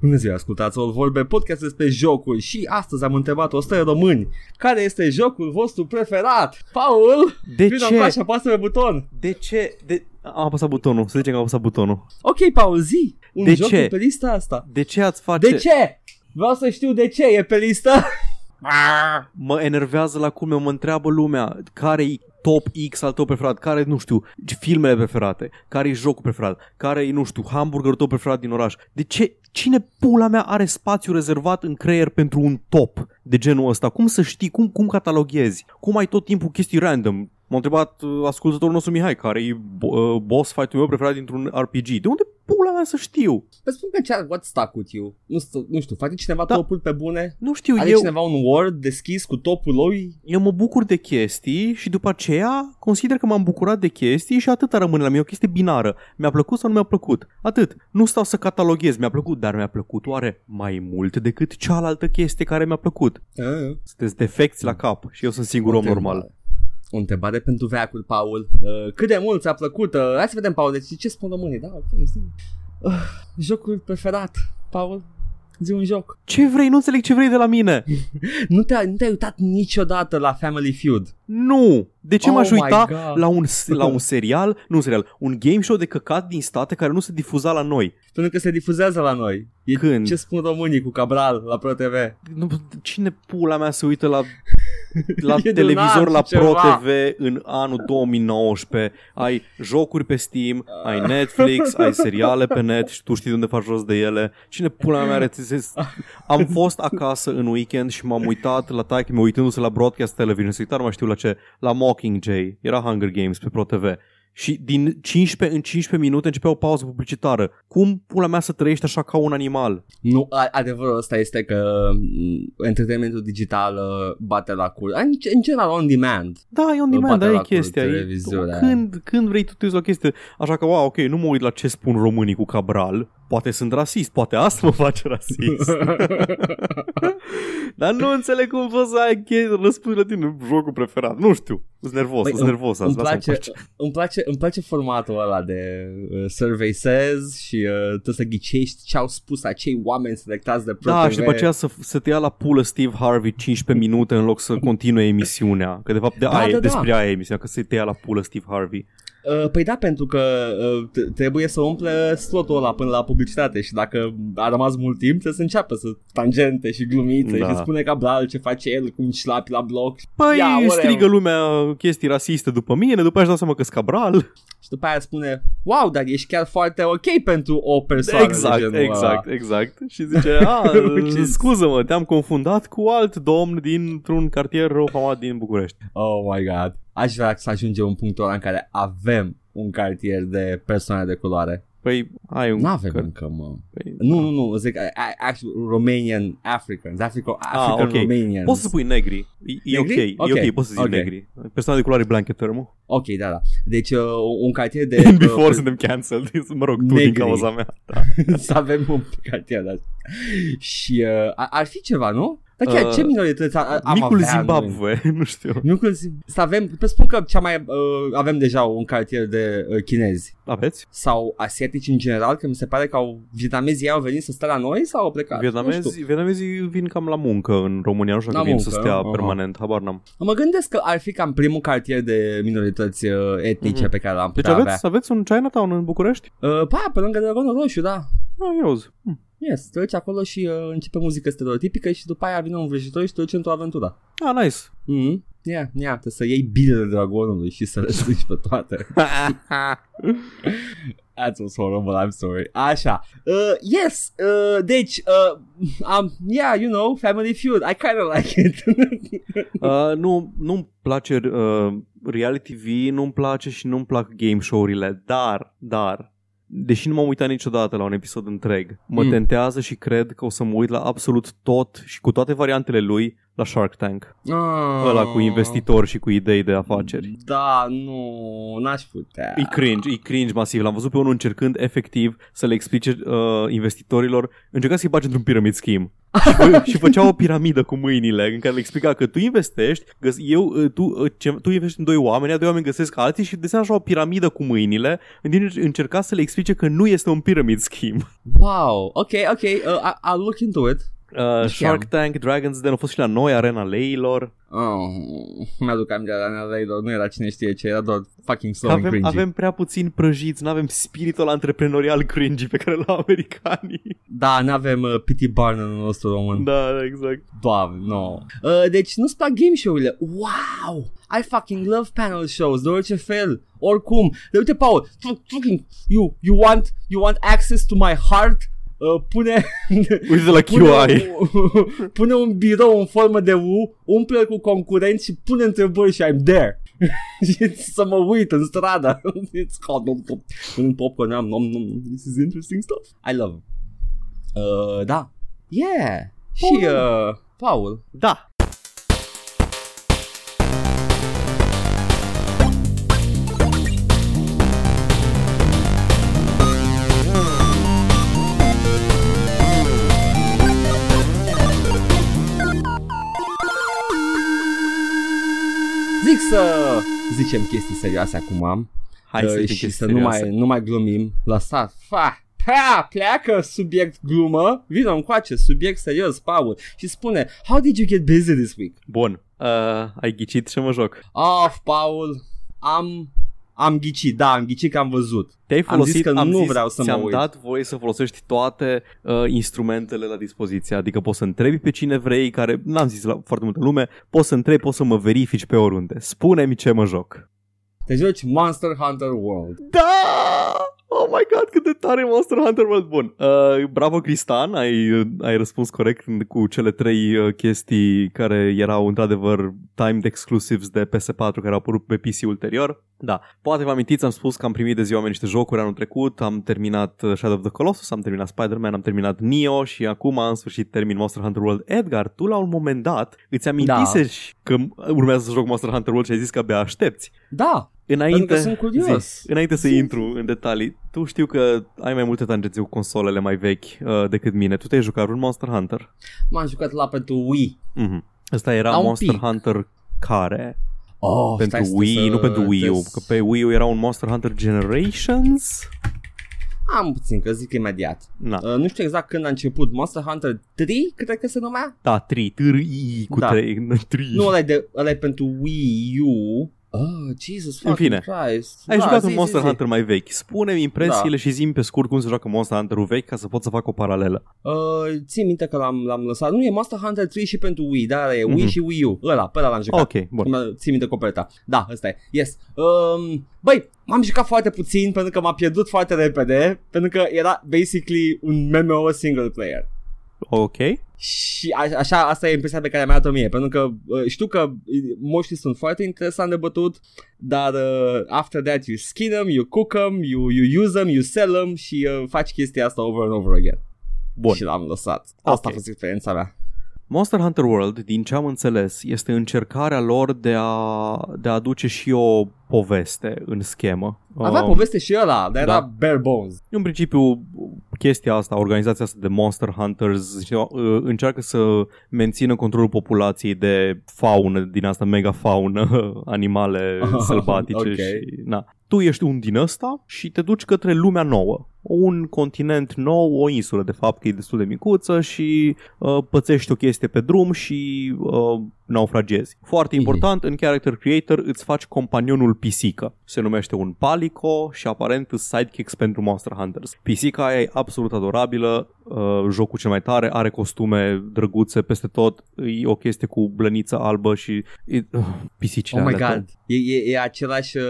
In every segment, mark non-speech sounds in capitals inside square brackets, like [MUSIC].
Bună ziua, ascultați o vorbe podcast despre jocuri și astăzi am întrebat 100 români care este jocul vostru preferat? Paul, De vină ce? încoace, apasă pe buton. De ce? De... Am apăsat butonul, să zicem că am apăsat butonul. Ok, Paul, zi, un De joc ce? e pe lista asta. De ce ați face... De ce? Vreau să știu de ce e pe listă. [LAUGHS] Mă enervează la culme, mă întreabă lumea care e top X al tău preferat, care, nu știu, filmele preferate, care e jocul preferat, care e, nu știu, hamburgerul tău preferat din oraș. De ce? Cine pula mea are spațiu rezervat în creier pentru un top de genul ăsta? Cum să știi? Cum, cum cataloghezi? Cum ai tot timpul chestii random? M-a întrebat uh, ascultătorul nostru Mihai, care e bo- uh, boss fight-ul meu preferat dintr-un RPG. De unde pula mea să știu? Vă spun că ce what stuck with you? Nu, st- nu știu, face cineva Da. topul pe bune? Nu știu, Are eu... cineva un Word deschis cu topul lui? eu mă bucur de chestii și după aceea consider că m-am bucurat de chestii și atâta rămâne la mine, o chestie binară. Mi-a plăcut sau nu mi-a plăcut? Atât. Nu stau să cataloghez, mi-a plăcut, dar mi-a plăcut oare mai mult decât cealaltă chestie care mi-a plăcut? Uh. Sunteți defecți la cap și eu sunt singur om normal. O întrebare pentru veacul, Paul. Uh, cât de mult ți-a plăcut? Uh, hai să vedem, Paul, deci ce spun românii? Da, ok, zi. Uh, jocul preferat, Paul? Zi un joc. Ce vrei? Nu înțeleg ce vrei de la mine. [LAUGHS] Nu te-ai, nu te-ai uitat niciodată la Family Feud? Nu! De ce Oh m-aș my uita God. la un, la un [LAUGHS] serial, nu un serial, un game show de căcat din state care nu se difuza la noi? Pentru că se difuzează la noi. E Când? Ce spun românii cu Cabral la Pro TV? Nu, cine pula mea se uită la [LAUGHS] la E de un televizor an la și Pro ceva. TV în anul 2019 ai jocuri pe Steam, ai Netflix, ai seriale pe net și tu știi de unde faci rost de ele. Cine pula mea are ți- Am fost acasă în weekend și m-am uitat la taică mi uitându-se la broadcast television, să uitat, nu mai știu la ce, la Mockingjay, era Hunger Games pe Pro TV. Și din 15 în 15 minute începea o pauză publicitară. Cum pula mea să trăiești așa ca un animal? Nu, a- adevărul ăsta este că m, entertainmentul digital uh, bate la cur. În, în general, on demand. Da, e on Îl demand, bate da, la e chestia. cu E, televiziunea. când, când vrei tu te uiți la o chestie, așa că, wow, ok, nu mă uit la ce spun românii cu Cabral, poate sunt rasist, poate asta mă [LAUGHS] face rasist. Dar nu înțeleg cum poți să ai chestii, răspunzi la tine, jocul preferat. Nu știu, sunt nervos, Băi, sunt îmi- nervos. îmi, azi, lasă-mă place, pace. îmi, place, îmi place formatul ăla de uh, survey says și uh, tu să ghicești ce au spus acei oameni selectați de Pro Da, TV. și după aceea să, să te ia la pulă Steve Harvey 15 minute în loc să continue emisiunea. Că de fapt de Da, aia, da, da. despre aia e emisiunea, că să te ia la pulă Steve Harvey. Uh, păi da, pentru că uh, t- trebuie să umple slotul ăla până la publicitate și dacă a rămas mult timp trebuie să înceapă să tangente și glumițe Da. și spune Cabral ce face el, cum șlapi la bloc Păi Ia, whatever. strigă lumea chestii rasiste după mine, după aceea își dau seama că Cabral. și după aia spune wow, dar ești chiar foarte ok pentru o persoană de Exact, genul exact, ăla. exact. Și [LAUGHS] zice, a, Ce- scuză-mă, te-am confundat cu alt domn dintr-un cartier rău famat din București. Oh my god. Aș vrea să ajungem în punctul ăla în care avem un cartier de persoane de culoare. Păi, ai un... Nu avem că- încă, mă. Păi, Nu, nu, nu, zic, a- a- actually, Romanian Africans, Africo, African Ah, ok. Romanians. Poți să spui negri. E, e ok, Negri? e Ok, ok, poți să zici ok. negri. Persoane de culoare blanche termul. Ok, da, da. Deci uh, un cartier de... In [LAUGHS] before uh, suntem cancelled. [LAUGHS] Mă rog, tu din Negri. cauza mea. [LAUGHS] să avem un cartier de Și uh, ar- ar fi ceva, nu? Dar chiar, Uh, ce minorități a- am Micul avea noi? Zimbabwe, [LAUGHS] nu știu. Micul Zim- Să avem, pe spun că cea mai, uh, avem deja un cartier de uh, chinezi Aveți? sau asiatici în general, că mi se pare că au vietnamezii ei au venit să stea la noi sau au plecat? Nu știu. Vietnamezi, vietnamezii vin cam la muncă în România, nu știu La dacă vin să muncă, stea aha. permanent, habar n-am. Mă gândesc că ar fi cam primul cartier de minorități uh, etnice Mhm. pe care l-am Deci putea aveți, aveți un Chinatown în București? avea. Uh, pa, pe lângă Dragonul Roșu, da. Ah, eu zi. Hm. Yes, te duci acolo și uh, începe muzică stereotipică și după aia vine un vrăjitor și te duci într-o aventură. Ah, nice. Mhm. Yeah, yeah, trebuie să iei bilele dragonului și să le strângi pe toate. [LAUGHS] That was horrible, I'm sorry. Așa. Uh, yes, uh, deci, uh, um, yeah, you know, Family Feud, I kind of like it. [LAUGHS] Uh, nu, nu-mi place uh, reality TV, nu-mi place și nu-mi plac game show-urile, dar, dar, deși nu m-am uitat niciodată la un episod întreg, mă Mm. tentează și cred că o să mă uit la absolut tot și cu toate variantele lui la Shark Tank. Ah. Ăla cu investitori și cu idei de afaceri. Da, nu, n-aș putea. E cringe, e cringe masiv. L-am văzut pe unul încercând efectiv să le explice uh, investitorilor, încerca să-i bage într-un pyramid scheme. [LAUGHS] și, fă, și făcea o piramidă cu mâinile în care le explica că tu investești, găs- eu, uh, tu, uh, ce, tu investești în doi oameni, doi oameni găsesc alții și desenează așa o piramidă cu mâinile, în timp ce încerca să le explice că nu este un pyramid scheme. Wow, ok, ok, uh, I- I'll look into it. Uh, Nu știam. Shark Tank, Dragon's Den au fost și la noi, Arena Leilor. Oh, mi-aduc aminte de la Radar, nu era cine știe ce, era doar fucking slow Că and avem, cringy. avem prea puțin prăjiți, nu avem spiritul antreprenorial cringy pe care l-au americanii. Da, n-avem uh, P.T. Barnum în nostru român. Da, exact. Doamne, no. Uh, deci nu-ți plac game show-urile? Wow! I fucking love panel shows de orice fel. Oricum. De uite, Paul, fu- fucking, you, you want, you want access to my heart? Uh, pune, [LAUGHS] Uite de la QI. pune, [LAUGHS] pune un birou în formă de U, umple cu concurenți și pune întrebări și I'm there. [LAUGHS] și să mă uit în stradă. It's called nom, nom. Mănânc popcorn, am nom, nom. This is interesting stuff. I love it. Uh, da. Yeah. Și, uh, Paul, Da. Să zicem chestii serioase acum Hai să uh, zicem și chestii să nu serioase. mai, nu mai glumim. Lăsat. Fa. Pa, pleacă subiect glumă, vină încoace, subiect serios, Paul, și spune, how did you get busy this week? Bun. Uh, ai ghicit ce mă joc. Of, Paul, am, am ghicit, da, am ghicit că am văzut. Te-ai Am zis folosit, că am nu zis, vreau să mă ți-am uit. dat voie să folosești toate uh, instrumentele la dispoziție, adică poți să întrebi pe cine vrei, care n-am zis la foarte multă lume, poți să întrebi, poți să mă verifici pe oriunde. Spune-mi ce mă joc. Te joci Monster Hunter World. Da! Oh my god, cât de tare e Monster Hunter World bun. Uh, bravo Cristan, ai, ai răspuns corect cu cele trei uh, chestii care erau într-adevăr timed exclusives de PS4 care au apărut pe PC ulterior. Da, poate vă amintiți, am spus că am primit de ziua mea niște jocuri anul trecut, am terminat uh, Shadow of the Colossus, am terminat Spider-Man, am terminat Neo și acum în sfârșit termin Monster Hunter World. Edgar, tu la un moment dat îți amintisești da. că urmează să joc Monster Hunter World și ai zis că abia aștepți. Da, Înainte, Pentru că sunt curios. Zi, înainte să Zi. intru în detalii, tu știu că ai mai multe tangențe cu consolele mai vechi uh, decât mine. Tu te-ai jucat un Monster Hunter? m-am jucat la pentru Wii. Mhm. Ăsta era Da, un Monster pic. Hunter care? Oh, pentru stai să- Wii, să- nu pentru Wii U. te- Că pe Wii U era un Monster Hunter Generations? Am puțin, că zic imediat. Na, Uh, nu știu exact când a început. Monster Hunter 3, cred că se numea? da, 3, târâi cu Da. 3, 3. Nu, ăla e, de, ăla e pentru Wii U. Oh, Jesus În fucking fine. Christ. Ai Da, jucat zi, un zi, Monster zi. Hunter mai vechi. Spune-mi impresiile Da. și zi pe scurt cum se joacă Monster Hunter-ul vechi ca să pot să fac o paralelă. Uh, țin minte că l-am, l-am lăsat. Nu, e Monster Hunter 3 și pentru Wii, da, e Wii Mhm. și Wii U. Ăla, pe ăla l-am jucat. Ok, bun. Mă țin minte coperta. Da, ăsta e. Yes. Um, băi, m-am jucat foarte puțin pentru că m-a pierdut foarte repede, pentru că era basically un MMO single player. Ok. Și a, așa, asta e impresia pe care mi-a dat-o mie, pentru că uh, știu că uh, moștii sunt foarte interesant de bătut, dar uh, after that you skin them, you cook them, you, you use them, you sell them și uh, faci chestia asta over and over again. Bun. Și l-am lăsat. Asta Ok. a fost experiența mea. Monster Hunter World, din ce am înțeles, este încercarea lor de a, de a aduce și o poveste în schemă. Avea Um, poveste și ăla, dar da. era bare bones. În principiu, chestia asta, organizația asta de Monster Hunters știu, uh, încearcă să mențină controlul populației de faună, din asta mega faună, [LAUGHS] animale [LAUGHS] sălbatice Ok. și... Na. Tu ești un din ăsta și te duci către lumea nouă. Un continent nou, o insulă de fapt, că e destul de micuță și uh, pățești o chestie pe drum și uh, naufragezi. Foarte Mhm. important, în Character Creator îți faci companionul pisică. Se numește un Palico și aparent îți sidekicks pentru Monster Hunters. Pisica aia e absolut adorabilă, uh, jocul cel mai tare, are costume drăguțe peste tot, e o chestie cu blăniță albă și e, uh, pisicile Oh my alea. god. E, e, e același uh,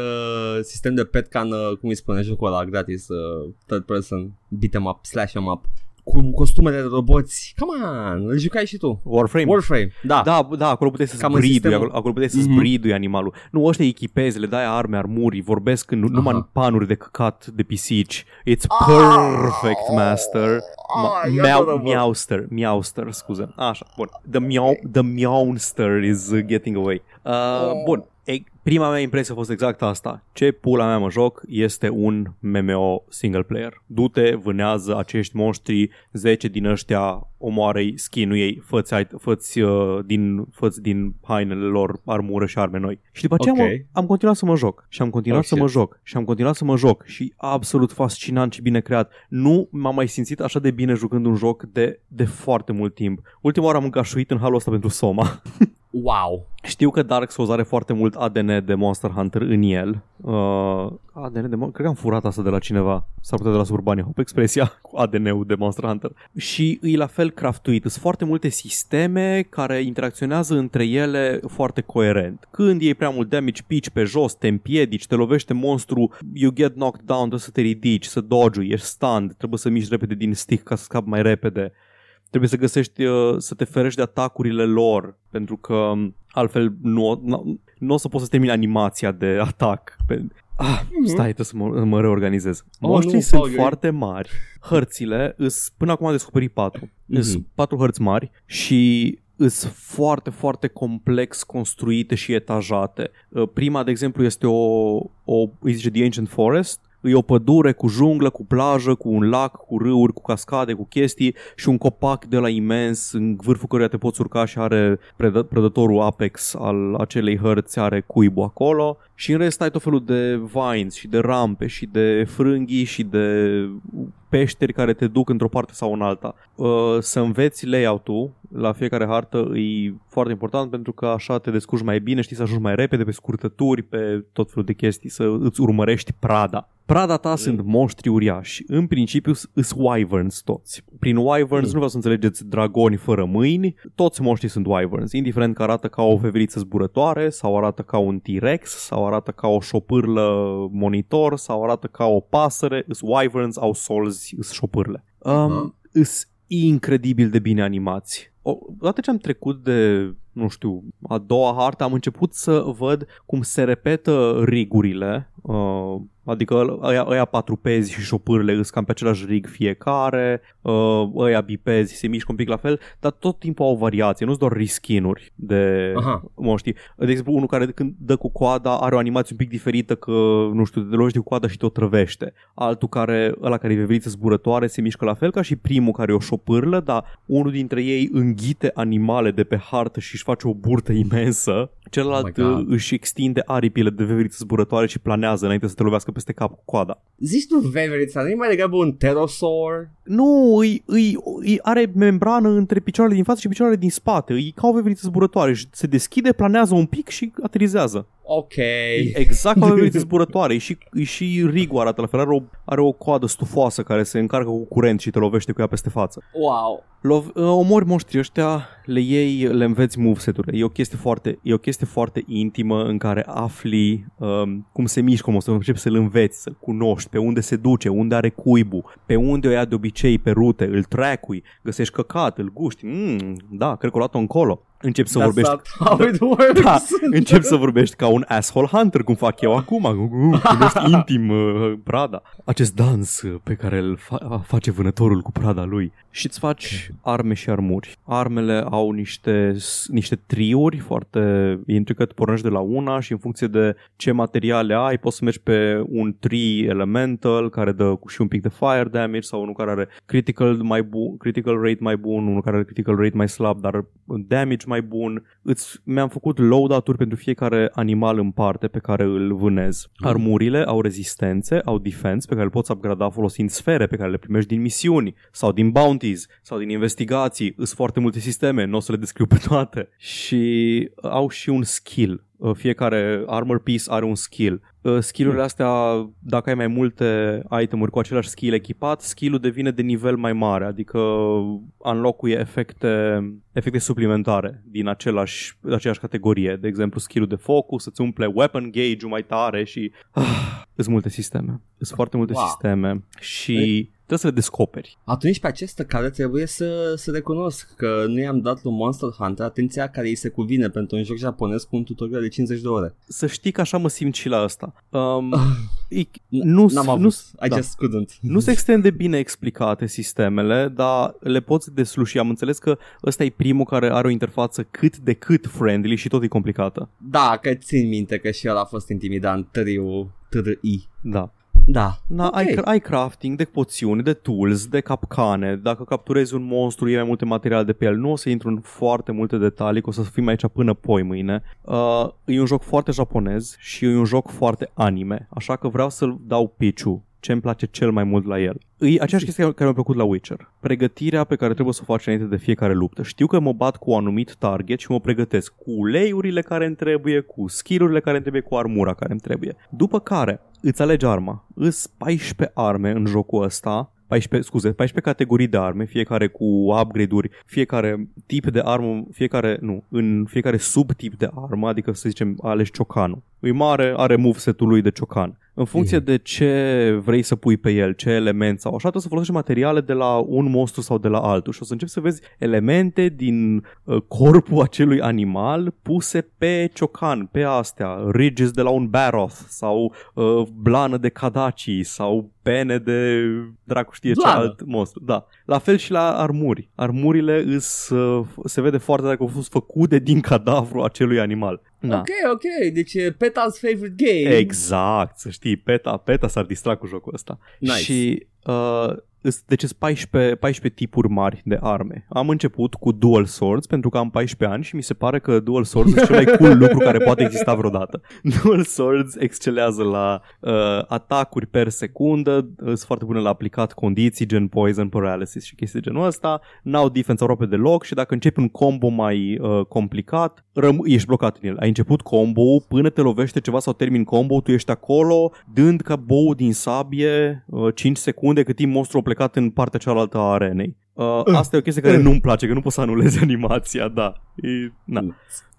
sistem de pet ca în, uh, cum îi spune jocul ăla gratis, uh, third person, beat em up, slash em up. Cu costumele de roboți. Come on, îl jucai și tu. Warframe. Warframe, da. Da, da, acolo puteai să-ți Cam în bridui, sistemul- acolo, acolo puteai să-ți Mhm. bridui animalul. Nu, ăștia echipezi, le dai arme, armuri, vorbesc în, numai în panuri de căcat de pisici. It's perfect, master. Ma- Ah, e meow, adorable. meowster, meowster, scuze. Așa, bun. The, meow, the meowster is uh, getting away. Uh, bun. Ei, prima mea impresie a fost exact asta. Ce pula mea mă joc este un MMO single player. Du-te, vânează acești monștri, 10 din ăștia omoară-i, skin-ui, fă-ți, ai- fă-ți, uh, din, fă-ți din hainele lor armură și arme noi. Și după aceea Ok. am, am continuat să mă joc și am continuat Oh, să mă shit. joc și am continuat să mă joc și absolut fascinant și bine creat. Nu m-am mai simțit așa de bine jucând un joc de, de foarte mult timp. Ultima oară am îngașuit în halul ăsta pentru Soma. [LAUGHS] Wow. Știu că Dark Souls are foarte mult ADN de Monster Hunter în el. Uh, ADN de Mon- Cred că am furat asta de la cineva. S-ar putea de la Surbania Hop expresia [LAUGHS] cu ADN-ul de Monster Hunter. Și e la fel craftuit. Sunt foarte multe sisteme care interacționează între ele foarte coerent. Când iei prea mult damage, pici pe jos, te împiedici, te lovește monstru, you get knocked down, trebuie să te ridici, să dodge ești stunned, trebuie să miști repede din stick ca să scapi mai repede trebuie să găsești, uh, să te ferești de atacurile lor, pentru că um, altfel nu, nu, nu o să poți să termini animația de atac. Pe... Ah, stai, trebuie să mă, mă reorganizez. Oh, Monștrii nu, sunt Paul, eu- foarte mari. Hărțile, îs, până acum am descoperit patru. Mhm. Sunt patru hărți mari și îs foarte, foarte complex construite și etajate. Uh, Prima, de exemplu, este o, o îi zice The Ancient Forest, E o pădure cu junglă, cu plajă, cu un lac, cu râuri, cu cascade, cu chestii și un copac de la imens în vârful căruia te poți urca și are predă- prădătorul apex al acelei hărți, are cuibul acolo și în rest ai tot felul de vines și de rampe și de frânghii și de peșteri care te duc într-o parte sau în alta. Uh, Să înveți layout-ul la fiecare hartă e foarte important pentru că așa te descurci mai bine, știi să ajungi mai repede pe scurtături, pe tot felul de chestii, să îți urmărești prada. Prada ta sunt monștri uriași. În principiu sunt wyverns toți. Prin wyverns nu vreau să înțelegeți dragoni fără mâini, toți monștrii sunt wyverns, indiferent că arată ca o veveriță zburătoare sau arată ca un T-Rex sau arată ca o șopârlă monitor sau arată ca o pasăre, sunt wyverns, au solzi, sunt șopârle. Um, Aha. Îs incredibil de bine animați. O, odată ce am trecut de, nu știu, a doua hartă, am început să văd cum se rigurile, uh, adică ăia, ăia patru pezi și șopârle îs cam pe același rig fiecare, uh, ăia bipezi se mișcă un pic la fel, dar tot timpul au o variație, nu-s doar reskin-uri de Aha. monștri. De exemplu, unul care când dă cu coada are o animație un pic diferită că, nu știu, te lovești cu coada și te o trăvește. Altul care, ăla care e veveriță zburătoare se mișcă la fel ca și primul care e o șopârlă, dar unul dintre ei înghite animale de pe hartă și își face o burtă imensă. Celălalt Oh my God. uh, își extinde aripile de veveriță zburătoare și planează înainte să te lovească peste cap cu coada. Zici tu veverița, nu e mai degrabă un pterosaur? Nu, îi, îi, îi are membrană între picioarele din față și picioarele din spate. E ca o veveriță zburătoare și se deschide, planează un pic și aterizează. Ok. [LAUGHS] E exact ca o veveriță zburătoare. E și, e și rigul arată la fel. Are o, are o coadă stufoasă care se încarcă cu curent și te lovește cu ea peste față. Wow. Lov, uh, omori monștrii ăștia, le iei, le înveți moveset-urile. E o chestie foarte, e o chestie foarte intimă în care afli um, cum se mișcă un monstru, începi să-l înveți, să-l cunoști, pe unde se duce, unde are cuibul, pe unde o ia de obicei pe rute, îl track găsești căcat, îl guști, mm, da, cred că o luat-o încolo. Începi să That's vorbești not how it works. da, încep să vorbești ca un asshole hunter, cum fac eu acum. Uh, Cunoști [LAUGHS] intim uh, prada. Acest dans uh, pe care îl fa- face vânătorul cu prada lui. Și îți faci arme și armuri. Armele au niște, niște triuri foarte intricate, pornești de la una și în funcție de ce materiale ai, poți să mergi pe un tree elemental care dă cu și un pic de fire damage sau unul care are critical, mai bun, critical rate mai bun, unul care are critical rate mai slab, dar damage mai bun. Îți, mi-am făcut loadout-uri pentru fiecare animal în parte pe care îl vânez. Armurile au rezistențe, au defense pe care le poți upgrada folosind sfere pe care le primești din misiuni sau din bounties sau din investigații. Sunt foarte multe sisteme, nu o să le descriu pe toate. Și au și un skill. Uh, Fiecare armor piece are un skill. Uh, Skillurile astea, dacă ai mai multe itemuri cu același skill echipat, skillul devine de nivel mai mare, adică înlocuie efecte, efecte suplimentare din același, aceeași categorie. De exemplu, skillul de focus îți umple weapon gauge-ul mai tare și... Ah, Sunt multe sisteme. Sunt foarte multe Wow. sisteme și trebuie să le descoperi. Atunci pe această cale trebuie să, să recunosc că nu i-am dat lui Monster Hunter atenția care îi se cuvine pentru un joc japonez cu un tutorial de 50 de ore. Să știi că așa mă simt și la asta. Um, Ah. e, nu, N-am avut, nu, I da. just couldn't. nu sunt extrem de bine explicate sistemele, dar le poți desluși. Am înțeles că ăsta e primul care are o interfață cât de cât friendly și tot e complicată. Da, că țin minte că și el a fost intimidant, târiu, târâi. Da. Da. Na, Ok. ai, ai crafting de poțiuni, de tools, de capcane. Dacă capturezi un monstru, iei mai multe materiale de pe el. Nu o să intru în foarte multe detalii, că o să fim aici până poi mâine. Uh, e un joc foarte japonez și e un joc foarte anime, așa că vreau să-l dau piciu ce îmi place cel mai mult la el. E aceeași chestie care mi-a plăcut la Witcher. Pregătirea pe care trebuie să o faci înainte de fiecare luptă. Știu că mă bat cu un anumit target și mă pregătesc cu uleiurile care îmi trebuie, cu skill-urile care îmi trebuie, cu armura care îmi trebuie. După care îți alegi arma. Îs 14 arme în jocul ăsta 14, scuze, 14 categorii de arme, fiecare cu upgrade-uri, fiecare tip de armă, fiecare, nu, în fiecare subtip de armă, adică să zicem alegi ciocanul. E mare, are moveset-ul lui de ciocan. În funcție de ce vrei să pui pe el, ce element sau așa, trebuie să folosești materiale de la un monstru sau de la altul și o să începi să vezi elemente din uh, corpul acelui animal puse pe ciocan, pe astea, ridges de la un Baroth sau uh, blană de Kadachi sau pene de dracu știe ce Blană. alt monstru. Da. La fel și la armuri. Armurile îs, uh, se vede foarte dacă au fost făcute din cadavru acelui animal. Da. Ok, ok, deci e Petal's favorite game. Exact, să știi, PETA, PETA s-ar distra cu jocul ăsta. Nice. Și uh, îs- deci sunt 14, 14 tipuri mari de arme. Am început cu dual swords pentru că am 14 ani și mi se pare că dual swords este cel mai cool [LAUGHS] lucru care poate exista vreodată. Dual swords excelează la uh, atacuri per secundă, sunt foarte bune la aplicat condiții gen poison, paralysis și chestii de genul ăsta, n-au defense aproape deloc și dacă începi un combo mai uh, complicat, răm- ești blocat în el. Ai început combo până te lovește ceva sau termin combo, tu ești acolo, dând ca bou din sabie uh, 5 secunde cât timp monstru a plecat în partea cealaltă a arenei. Uh, asta e o chestie care nu-mi place, că nu poți să anulezi [LAUGHS] animația, da. E, na.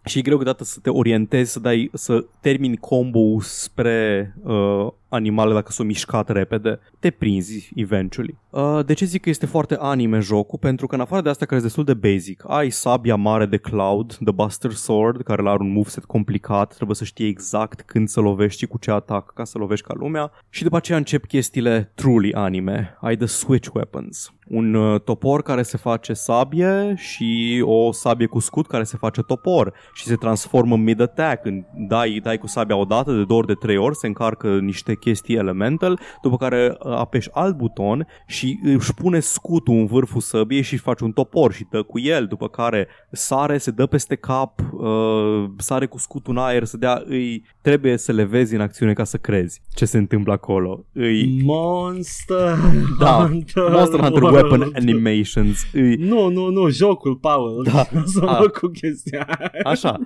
Și e greu câteodată să te orientezi, să dai, să termini combo spre uh, animale dacă s-o mișcat repede. Te prinzi eventually. Uh, de ce zic că este foarte anime jocul? Pentru că în afară de asta care este destul de basic, ai sabia mare de Cloud, The Buster Sword, care are un moveset complicat, trebuie să știi exact când să lovești și cu ce atac ca să lovești ca lumea. Și după aceea încep chestiile truly anime. Ai the switch weapons. Un uh, topor care se face sabie și o sabie cu scut care se face topor și se transformă în mid-attack. În- Dai, dai cu sabia o dată, de două ori, de trei ori, se încarcă niște chestii elemental, după care uh, apeși alt buton și își pune scutul în vârful săbiei și faci un topor și dă cu el, după care sare, se dă peste cap, uh, sare cu scutul în aer, să dea, îi trebuie să le vezi în acțiune ca să crezi ce se întâmplă acolo. Îi, Monster Da, Hunter Monster Hunter World. Weapon Animations. Îi, Nu, nu, nu, jocul, Paul. Da. [LAUGHS] Să A. mă cu chestia aia. Așa. [LAUGHS]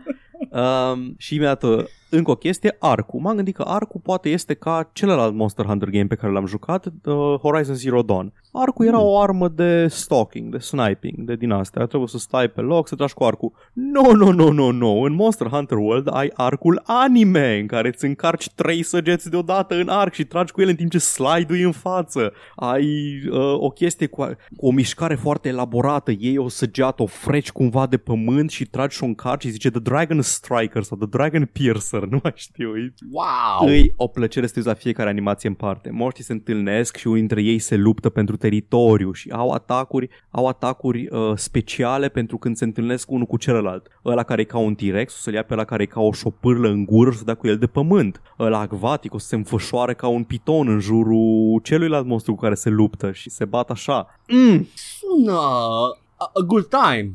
Um, și imediat uh, încă o chestie, arcul. M-am gândit că arcul poate este ca celălalt Monster Hunter game pe care l-am jucat, uh, Horizon Zero Dawn. Arcul era o armă de stalking, de sniping, de din astea. Trebuie să stai pe loc, să tragi cu arcul. No, no, no, no, no. În Monster Hunter World ai arcul anime, în care îți încarci trei săgeți deodată în arc și tragi cu ele în timp ce slide-ui în față. Ai uh, o chestie cu, cu o mișcare foarte elaborată. Iei o săgeată, o freci cumva de pământ și tragi și o încarci și zice The Dragon Striker sau The Dragon Piercer, nu mai știu. E Wow. îi o plăcere să te uiți la fiecare animație în parte. Moștii se întâlnesc și unii dintre ei se luptă pentru teritoriu și au atacuri, au atacuri uh, speciale pentru când se întâlnesc unul cu celălalt. Ăla care e ca un T-Rex o să-l ia pe ăla care e ca o șopârlă în gură și să dea cu el de pământ. Ăla acvatic o să se înfășoare ca un piton în jurul celuilalt monstru cu care se luptă și se bat așa. Mm, Sună a, a good time.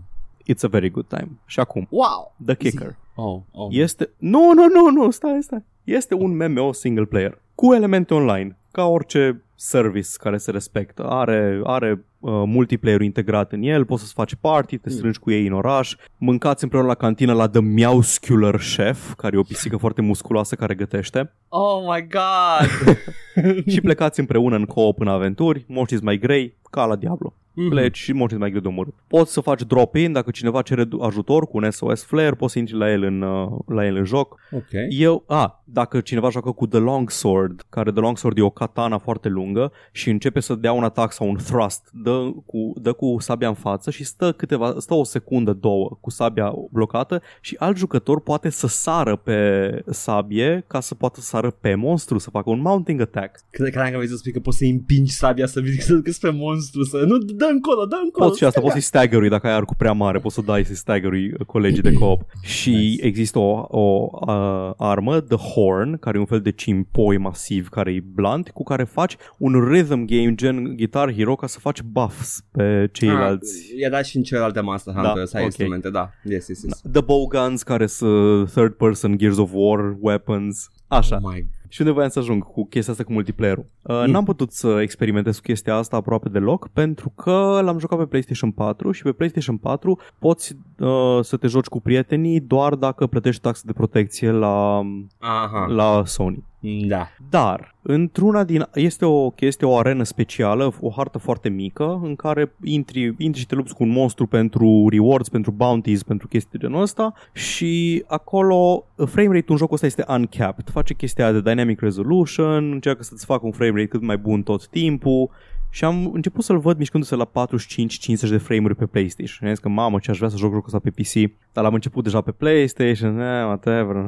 it's a very good time. Și acum, Wow. The Kicker. Oh, oh. Este... Nu, nu, nu, nu, stai, stai. Este un MMO single player cu elemente online, ca orice service care se respectă. Are, are uh, multiplayer integrat în el, poți să-ți faci party, te strângi cu ei în oraș, mâncați împreună la cantină la The Meowscular Chef, care e o pisică [LAUGHS] foarte musculoasă care gătește, Oh my god. [LAUGHS] și plecați împreună în co-op în aventuri, moștii mai grei, ca la Diablo. Mhm. pleci și monștri mai greu de omorât. Poți să faci drop-in dacă cineva cere ajutor cu un SOS Flare, poți să intri la el în, uh, la el în joc. Ok. Eu, a, dacă cineva joacă cu The Long Sword, care The Long Sword e o katana foarte lungă și începe să dea un atac sau un thrust, dă cu, dă cu sabia în față și stă câteva, stă o secundă, două cu sabia blocată și alt jucător poate să sară pe sabie ca să poată să sară pe monstru, să facă un mounting attack. Cred că am să spui că poți să împingi sabia să vezi să ducă spre monstru, să nu dă încolo, dă încolo. Poți și asta, poți să-i stagger dacă ai arcul prea mare, poți să dai să-i stagger colegii de co-op. [CLEARS THROAT] Și Nice. există o, o uh, armă, The Horn, care e un fel de cimpoi masiv care e blunt, cu care faci un rhythm game gen Guitar Hero ca să faci buffs pe ceilalți. Ah, i-a dat și în celelalte Master Da, Hunter să ai ok. instrumente, da. Yes, yes, yes. The bow guns care sunt third person Gears of War weapons. Așa. Oh my Și unde voiam să ajung cu chestia asta cu multiplayer-ul? Uh, Mm. N-am putut să experimentez cu chestia asta aproape deloc pentru că l-am jucat pe PlayStation 4 și pe PlayStation 4 poți uh, să te joci cu prietenii doar dacă plătești taxe de protecție la, Aha. la Sony. Da. Dar, într-una din... Este o chestie, o arenă specială, o hartă foarte mică, în care intri, intri și te lupți cu un monstru pentru rewards, pentru bounties, pentru chestii de genul ăsta și acolo frame rate-ul în jocul ăsta este uncapped. Face chestia aia de dynamic resolution, încearcă să-ți facă un frame rate cât mai bun tot timpul și am început să-l văd mișcându-se la 45-50 de frame-uri pe PlayStation. Și am zis că mamă ce aș vrea să joc jocul ăsta pe PC, dar l-am început deja pe PlayStation, eh, whatever.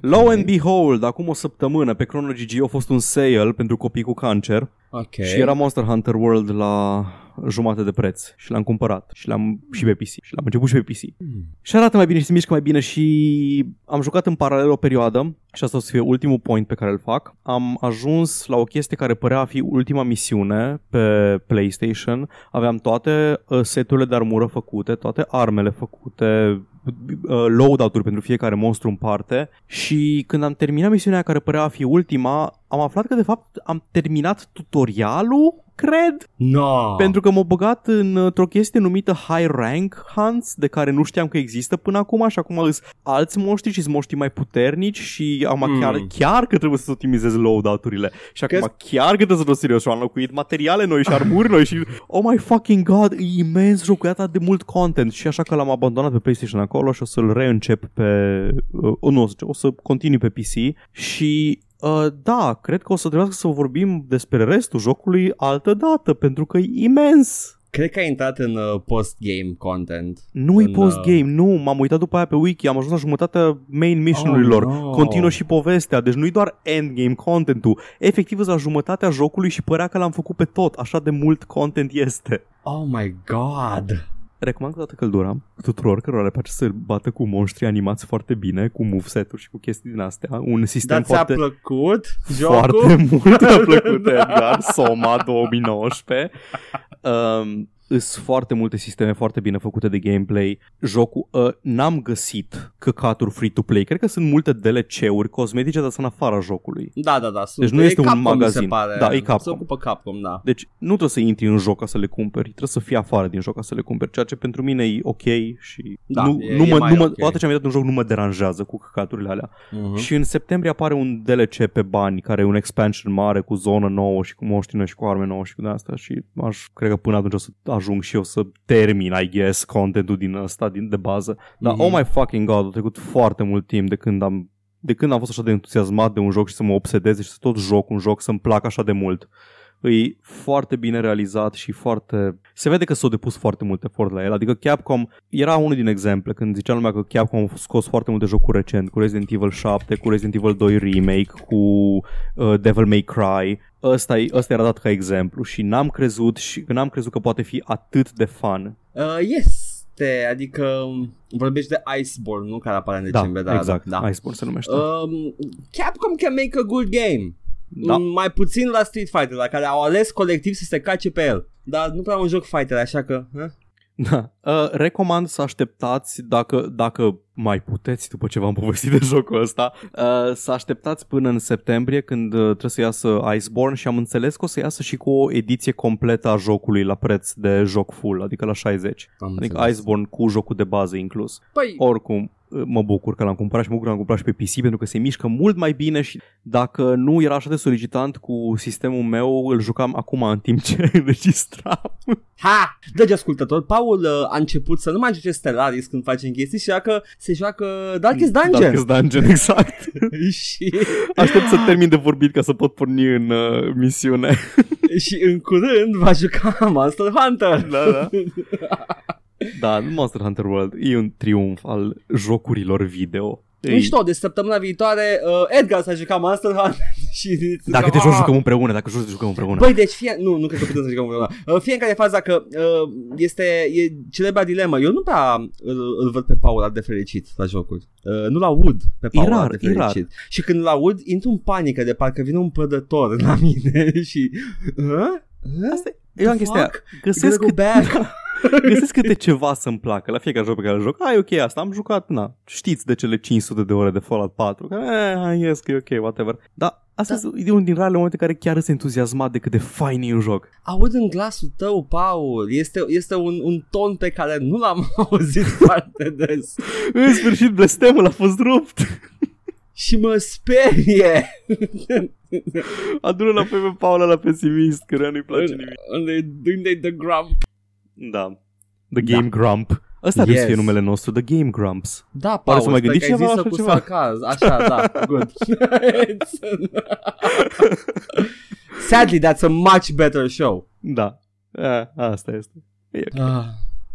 Lo and behold, acum o săptămână pe Chrono GG a fost un sale pentru copii cu cancer Ok. și era Monster Hunter World la jumate de preț și l-am cumpărat și l-am și pe PC și l-am început și pe PC. Hmm. Și arată mai bine și se mișcă mai bine și am jucat în paralel o perioadă și asta o să fie ultimul point pe care îl fac. Am ajuns la o chestie care părea a fi ultima misiune pe PlayStation. Aveam toate uh, seturile de armură făcute, toate armele făcute, uh, loadout-uri pentru fiecare monstru în parte și când am terminat misiunea care părea a fi ultima, am aflat că de fapt am terminat tutorialul cred, No. pentru că m-au băgat în- într-o chestie numită High Rank Hunts, de care nu știam că există până acum și acum sunt alți monștri și sunt monștri mai puternici și acum Mm. chiar, chiar că trebuie să optimizez loadout-urile și acum Crezi- chiar că trebuie să fiu serios și am înlocuit materiale noi și armuri noi și oh my fucking god, e imens jocul, e atât de mult content și așa că l-am abandonat pe PlayStation acolo și o să-l reîncep pe, uh, nu o să, o să continui pe PC și Uh, da, cred că o să trebuiască să vorbim despre restul jocului altă dată, pentru că e imens. Cred că ai intrat în uh, post-game content. Nu e În, post-game, nu, m-am uitat după aia pe wiki, am ajuns la jumătatea main mission-urilor, Oh, no. continuă și povestea, deci nu-i doar endgame content-ul, efectiv îți la jumătatea jocului și părea că l-am făcut pe tot, așa de mult content este. Oh my god. Recomand cu toată căldura tuturor cărora le place să bată cu monștri animați foarte bine, cu moveset-uri și cu chestii din astea, un sistem Dar ți-a foarte... plăcut jocul? Foarte mult a plăcut [LAUGHS] Edgar Soma 2019 um, Sunt foarte multe sisteme foarte bine făcute de gameplay Jocul, uh, n-am găsit căcaturi free-to-play Cred că sunt multe DLC-uri cosmetice, dar sunt în afara jocului Da, da, da. Sunt. Deci nu E este un Capcom, mi magazin. Se pare. Da, e Capcom. Se ocupă Capcom, da. Deci nu trebuie să intri în joc ca să le cumperi Trebuie să fii afară din joc ca să le cumperi Ceea ce pentru mine e ok și Da, nu, e- nu e mă, mai nu mă, ok. odată ce am intrat în joc nu mă deranjează cu căcaturile alea Uh-huh. și în septembrie apare un DLC pe bani care e un expansion mare cu zonă nouă și cu moștri noi și cu arme nouă și cu de asta și aș, cred că până atunci o să ajung și eu să termin, I guess, contentul din ăsta din, de bază. Dar Mhm. oh my fucking god, a trecut foarte mult timp de când am de când am fost așa de entuziasmat de un joc și să mă obsedeze și să tot joc un joc să-mi placă așa de mult. E foarte bine realizat și foarte... Se vede că s-au depus foarte mult efort la el. Adică Capcom era unul din exemple când zicea lumea că Capcom a scos foarte multe jocuri recent, cu Resident Evil 7, cu Resident Evil 2 Remake, cu uh, Devil May Cry. Ăsta, e- ăsta era dat ca exemplu și n-am crezut și n-am crezut că poate fi atât de fun. Uh, este, adică um, vorbești de Iceborne, nu? Care apare în decembrie. da, Da, exact. Da, da. Iceborne se numește. Um, Capcom can make a good game. Da. Mm, Mai puțin la Street Fighter, la care au ales colectiv să se cace pe el. Dar nu prea un joc fighter, așa că... eh? Da. Uh, recomand să așteptați, dacă, dacă mai puteți, după ce v-am povestit de jocul ăsta, uh, să așteptați până în septembrie când uh, trebuie să iasă Iceborne și am înțeles că o să iasă și cu o ediție completă a jocului la preț de joc full, adică la 60. Am Adică înțeles. Iceborne cu jocul de bază inclus. Păi, Oricum, uh, mă bucur că l-am cumpărat și mă bucur că l-am cumpărat și pe PC pentru că se mișcă mult mai bine și dacă nu era așa de solicitant cu sistemul meu, îl jucam acum în timp ce [LAUGHS] înregistram. Ha! Dragi ascultători, Paul uh, a început să nu mai joace Stellaris când facem chestii și că se joacă Darkest Dungeon. Darkest Dungeon, [LAUGHS] exact. și, Aștept să termin de vorbit ca să pot porni în uh, misiune. [LAUGHS] și în curând va juca Monster Hunter. Da, da. Da, Monster Hunter World e un triumf al jocurilor video. Ei, Mișto, de săptămâna viitoare uh, Edgar s-a jucat Monster Hunter [LAUGHS] și Dacă te Ah! joci, jucăm împreună, dacă joci, jucăm împreună. Băi, deci fie... Nu, nu cred că putem să jucăm împreună. Uh, fiecare fază că uh, este e celebra dilemă. Eu nu prea îl, îl văd pe Paul atât de fericit la jocuri. Uh, nu-l aud pe Paul rar, atât de e rar. fericit. Și când îl aud, intru în panică de parcă vine un prădător la mine [LAUGHS] și... Uh? Uh? Asta e- Eu am The chestia, fuck? găsesc, Go cât, back. [LAUGHS] găsesc câte ceva să-mi placă la fiecare joc pe care îl joc. Ai, ok, asta am jucat, na, știți de cele 500 de ore de Fallout 4, că, eh, yes, că e ok, whatever. Dar asta Da. e unul din rarele momente în care chiar sunt entuziasmat de cât de fain e un joc. Aud în glasul tău, Paul. Este, este un, un ton pe care nu l-am auzit foarte des. În sfârșit, blestemul a fost rupt. Și mă sperie. Adună înapoi pe Paula la pesimist, că nu-i place nimic. Unde unde the grump. Da. The Game Grump. Ăsta yes. Yes. să fie numele nostru, The Game Grumps. Da, Oare Paul, să mai sper gândiți că ai ceva zis-o așa cu ceva? sarcasm. Așa, da, good. [LAUGHS] Sadly, that's a much better show. Da. A, asta este. E ok. Ah,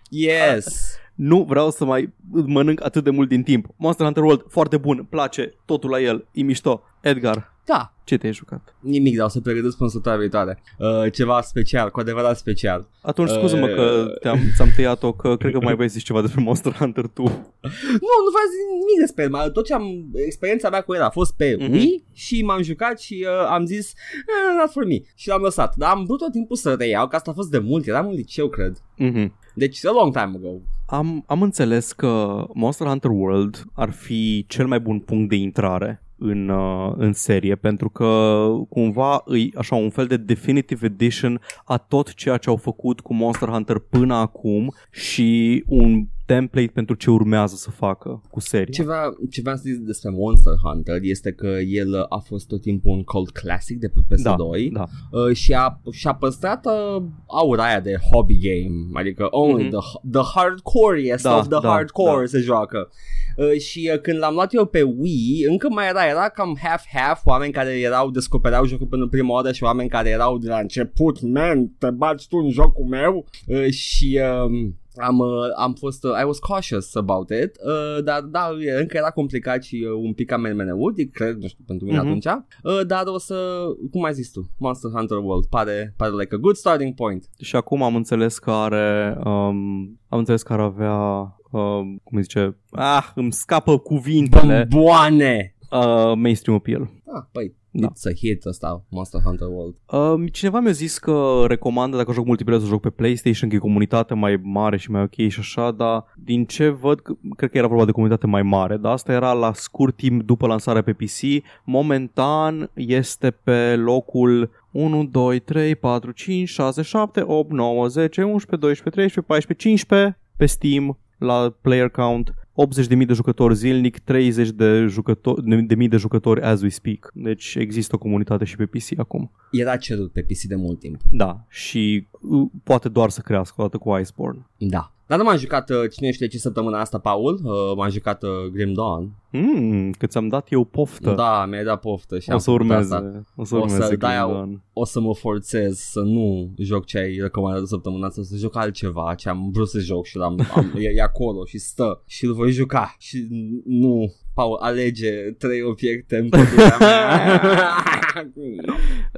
yes. Nu vreau să mai mănânc atât de mult din timp. Monster Hunter World, foarte bun, place, totul la el, e mișto. Edgar, Da, ce te-ai jucat? nimic, dar o să pregătesc până săptămâna viitoare. Uh, ceva special, cu adevărat special. Atunci scuză-mă Uh, că te-am, ți-am tăiat-o, că cred că mai vrei să zici ceva despre Monster Hunter tu. [LAUGHS] Nu, nu vreau să zic nimic despre el. mai- Tot ce am, experiența mea cu el a fost pe Mhm. Wii și m-am jucat și uh, am zis, eh, not for me. Și l-am lăsat. Dar am vrut tot timpul să reiau, că asta a fost de mult. Eram în liceu, cred. Mm-hmm. Deci, a long time ago. Am, am înțeles că Monster Hunter World ar fi cel mai bun punct de intrare în, uh, în serie pentru că cumva e așa un fel de definitive edition a tot ceea ce au făcut cu Monster Hunter până acum și un template pentru ce urmează să facă cu seria. Ceva, ce vreau să zic despre Monster Hunter este că el a fost tot timpul un cult classic de pe PS2 da. uh, și a, și-a păstrat uh, aura aia de hobby game, adică only Mhm. the, the hardcore-iest Da, of the da, hardcore da. se joacă. Uh, și uh, când l-am luat eu pe Wii, încă mai era, era cam half-half, oameni care erau, descopereau jocul pentru prima oară și oameni care erau de la început, man, te bați tu în jocul meu uh, și... Uh, am, uh, am fost, uh, I was cautious about it, uh, dar da, e- încă era complicat și uh, un pic amenmeneutic, cred, nu știu, pentru mine Mhm. atunci, uh, dar o să, cum ai zis tu, Monster Hunter World, pare, pare like a good starting point. Și acum am înțeles că are um, am înțeles că ar avea um, cum îi zice, ah, îmi scapă cuvintele Bomboane! uh, mainstream appeal. Ah, păi, Da. it's a hit ăsta, Monster Hunter World. Uh, cineva mi-a zis că recomandă dacă joc multiplayer să joc pe PlayStation, că e comunitate mai mare și mai ok și așa, dar din ce văd, c- cred că era vorba de comunitate mai mare, dar asta era la scurt timp după lansarea pe PC. Momentan este pe locul 1, 2, 3, 4, 5, 6, 7, 8, 9, 10, 11, 12, 13, 14, 15 pe Steam la player count 80.000 de jucători zilnic, 30 de, jucători, de mii de jucători as we speak. Deci există o comunitate și pe PC acum. Era cerut pe PC de mult timp. Da, și uh, poate doar să crească odată cu Iceborne. Da. Dar nu m-am jucat, uh, cine știe ce săptămâna asta, Paul, uh, m-am jucat uh, Grim Dawn. Mm, că ți-am dat eu poftă. Da, mi-ai dat poftă și o am să făcut urmeze. Asta. O să O urmeze să Grim dai au- Dawn. o să mă forțez să nu joc ce ai recomandat de săptămâna asta, să joc altceva, ce am vrut să joc și l-am, am, e, e acolo și stă și îl voi juca și nu, Paul, alege trei obiecte în pădurea mea. [LAUGHS]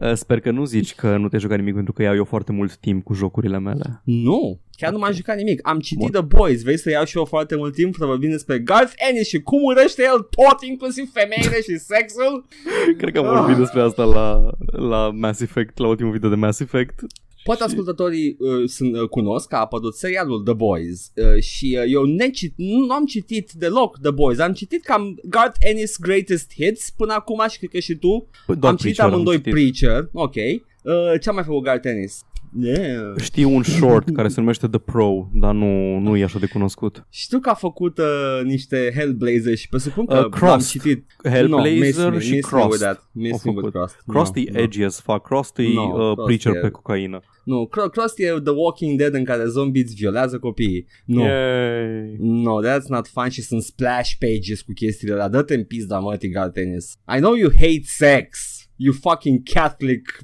Uh, Sper că nu zici că nu te-ai jucat nimic pentru că iau eu foarte mult timp cu jocurile mele. nu, chiar nu m-am jucat nimic. Am citit Bun. The Boys, vrei să iau și eu foarte mult timp să vorbim despre Garth Ennis și cum urăște el tot, inclusiv femeile și sexul? [LAUGHS] Cred că am vorbit despre asta la, la Mass Effect, la ultimul video de Mass Effect. Poate ascultătorii uh, sunt, uh, cunosc că a apărut serialul The Boys uh, și uh, eu necit, nu am citit deloc The Boys, am citit cam Garth Ennis Greatest Hits până acum și cred că și tu. Păi, Doar am citit Preacher amândoi citit. Preacher, ok. Uh, ce-a mai făcut Garth Ennis? Yeah. Știu un short care se numește The Pro, dar nu, nu e așa de cunoscut. Știu că a făcut uh, niște Hellblazer și presupun că Uh, am Crossed. citit Hellblazer no, și miss me with Crossed. that. Miss me Au with făcut. Crossed. Crossed No, e no. edgy as fuck. Crossed e No, uh, Crossed preacher e- pe cocaină. Nu, Cro- Crossed e The Walking Dead în care zombie îți violează copiii. Nu. Yay. No, that's not fun și sunt splash pages cu chestiile alea. Dă-te în pizda, mă, Tigar Tennis. I know you hate sex. You fucking Catholic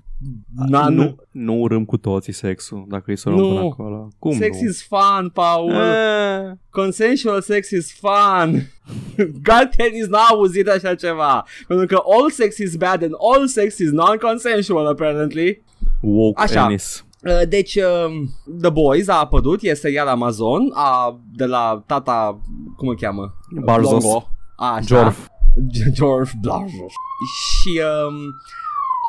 nun. Nu, nu urâm cu toții sexul, dacă îi să luăm Nu. până acolo. Cum sex nu? is fun, Paul. Eh, Consensual sex is fun. [LAUGHS] God tennis n-a auzit așa ceva. Pentru că all sex is bad and all sex is non-consensual, apparently. woke Așa. Ennis. Uh, Deci, um, The Boys a apărut, e serial Amazon, a, de la tata, cum îl cheamă? Barzos. Blongo. Așa. Jorf. [LAUGHS] George Blazos. Și um,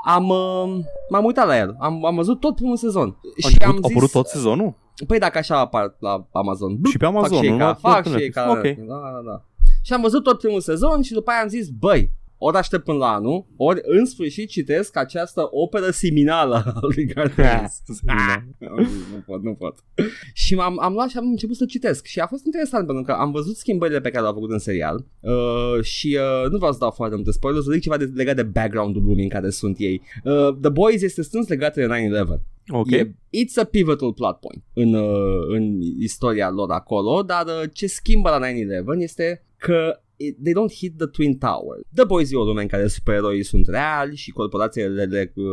am, um, m-am uitat la el, am, am văzut tot primul sezon. A și am început, a zis, apărut tot sezonul? Păi dacă așa apar la Amazon. Și pe Amazon, fac și nu? ei ca, Nu fac pe și ei Netflix. ca, Ok. da, da, da. Și am văzut tot primul sezon și după aia am zis, băi, ori aștept până la anul, ori în sfârșit citesc această operă seminală a lui Gartenis. [LAUGHS] nu pot, nu pot. Și am, am luat și am început să citesc și a fost interesant pentru că am văzut schimbările pe care le-au făcut în serial uh, și uh, nu vreau să dau foarte multe spoilers, să zic ceva de, legat de background-ul lumii în care sunt ei. Uh, The Boys este strâns legat de 9-11. Ok. E, it's a pivotal plot point în, uh, în istoria lor acolo, dar uh, ce schimbă la 9-11 este că it, they don't hit the Twin Tower. The Boys e o lume în care supereroii sunt reali și corporațiile le, le, uh,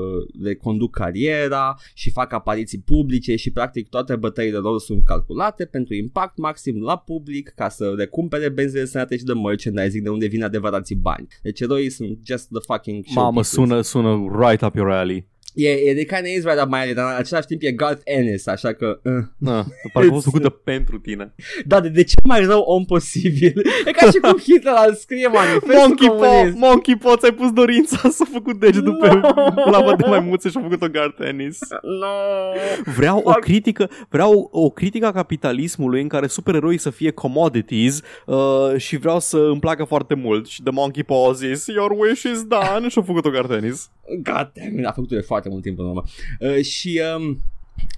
le conduc cariera și fac apariții publice și practic toate bătăile lor sunt calculate pentru impact maxim la public ca să le cumpere benzi de sănătate și de merchandising de unde vin adevărații bani. Deci eroii sunt just the fucking Mamă, showpieces. sună, sună right up your alley. E, e de kind of is right up my alley, dar în același timp e Garth Ennis, așa că... Uh. Da, [LAUGHS] parcă a fost It's- făcută pentru tine. Da, de, de ce mai rău om posibil? [LAUGHS] E ca și cum Hitler îl scrie manifestul Monkey Paw, comunist. Monkey Paw, ți-ai pus dorința [LAUGHS] să făcut degetul pe No. lava de maimuțe și a făcut-o Gar Tennis. No. Vreau o Fuck. critică, vreau o critică a capitalismului în care supereroii să fie commodities uh, și vreau să îmi placă foarte mult. Și The Monkey Paw a zis, your wish is done și a făcut-o Gar Tennis. God damn it, a făcut de foarte mult timp în urmă. Uh, și um,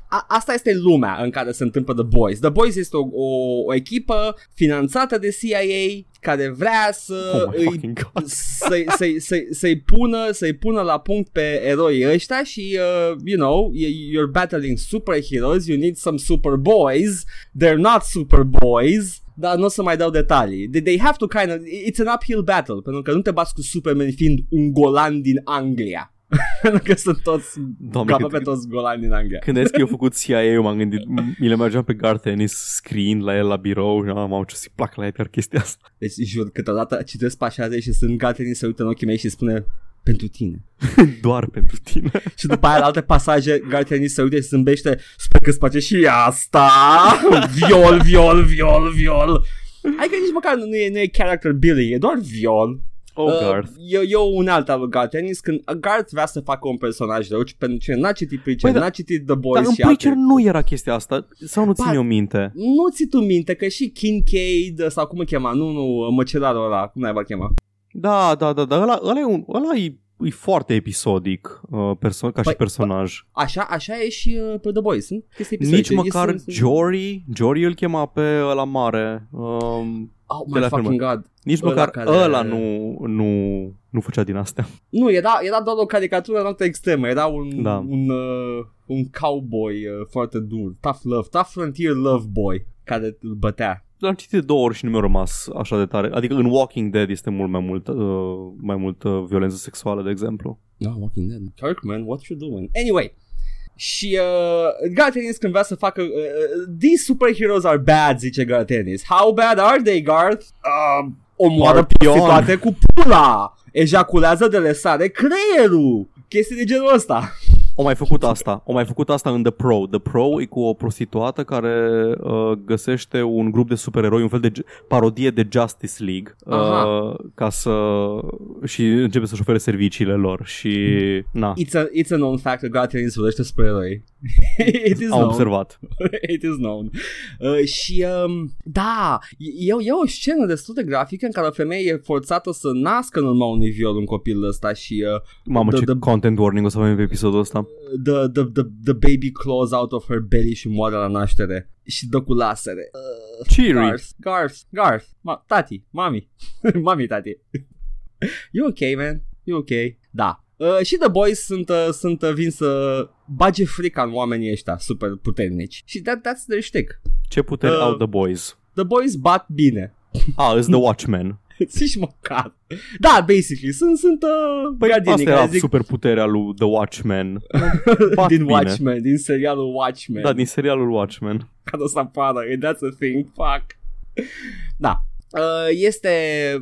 a, asta este lumea în care se întâmplă The Boys. The Boys este o, o, o echipă finanțată de CIA care vrea să Oh my îi fucking god. să-i, să-i, să-i, să-i, pună, să-i pună la punct pe eroii ăștia și, uh, you know, y- you're battling superheroes, you need some superboys, they're not superboys, dar nu o să mai dau detalii. They, they have to kind of, it's an uphill battle, pentru că nu te bați cu Superman fiind un golan din Anglia. [LAUGHS] Pentru că sunt toți, Doamne, aproape când- toți golani din Anglia. Când ai zis că eu făcut CIA, eu m-am gândit, m- mi le mergeam pe Gar Tennis screen la el la birou și am mamă ce să-i plac la el chiar chestia asta. Deci, jur, câteodată citesc pașaze și sunt gata să uită în ochii mei și spune pentru tine. [LAUGHS] Doar pentru tine. [LAUGHS] Și după aia la alte pasaje Garteni se uite și zâmbește Sper că îți place și asta [LAUGHS] Viol, viol, viol, viol Adică nici măcar nu e, nu e character building E doar viol Oh, Garth. e, e o unealtă al lui Gartenis Când Garth vrea să facă un personaj rău și Pentru cine n-a citit Preacher, Păi da, n-a citit The Dar Boys în și Preacher alte nu era chestia asta, sau nu țin Ba- eu minte? Nu ți tu minte că și Kincaid Sau cum îl chema, nu, nu, măcelarul ăla Cum n-ai chema Da, da, da, da, ăla, ăla, e, un, ăla e, e foarte episodic uh, perso- ca Păi, și personaj. Așa, așa e și uh, pe The Boys sunt chestii Nici episodice. măcar Sunt- sunt- Jory, Jory îl chema pe ăla mare. Um, Oh de my la fucking filmă. god nici Ăla măcar care- ăla nu, nu, nu făcea din astea. Nu, era, era doar o caricatură în altă extremă. Era un, Da. un, uh, un cowboy uh, foarte dur. Tough love. Tough frontier love boy. Care îl bătea. L-am citit de două ori și nu mi-a rămas așa de tare. Adică în Walking Dead este mult mai mult, uh, mai mult uh, violență sexuală, de exemplu. No, Walking Dead. Kirkman, what you doing? Anyway. Și uh, Gartenis când vrea să facă uh, uh, These superheroes are bad, zice Gartenis How bad are they, Garth? Uh, omoară Scorpion. prostituate cu pula Ejaculează de le sare creierul Chestii de genul ăsta O mai făcut asta. O mai făcut asta în The Pro. The Pro e cu o prostituată care uh, găsește un grup de supereroi, un fel de ge- parodie de Justice League, Aha. uh, ca să și începe să-și ofere serviciile lor și na, It's a, it's a known fact că Gartenis urăște supereroi [LAUGHS] It is am known observat. [LAUGHS] It is known. Uh, și um, da, e, e o scenă destul de grafică în care o femeie e forțată să nască în urma unui viol un copil ăsta și uh, Mamă, The- ce the- content warning o să avem pe episodul ăsta. The, the, the, the baby claws out of her belly și moare la naștere și dă cu lasere. Uh, Cheery. Garth, Garth, Garth, ma, tati, mami, [LAUGHS] mami, tati. [LAUGHS] You ok, man? You ok? Da. Uh, și The Boys sunt, uh, sunt uh, vin să bage frica în oamenii ăștia super puternici. Și that, that's their shtick. Ce puteri Uh, au The Boys? The Boys bat bine. Ah, is The Watchmen. [LAUGHS] [LAUGHS] Zici măcar. Da, basically, sunt, sunt uh, Păi gardienii asta care era zic superputerea lui The Watchmen. [LAUGHS] bat din bine. Watchmen, din serialul Watchmen. Da, din serialul Watchmen. ca să apară, that's a thing, fuck. Da. Uh, este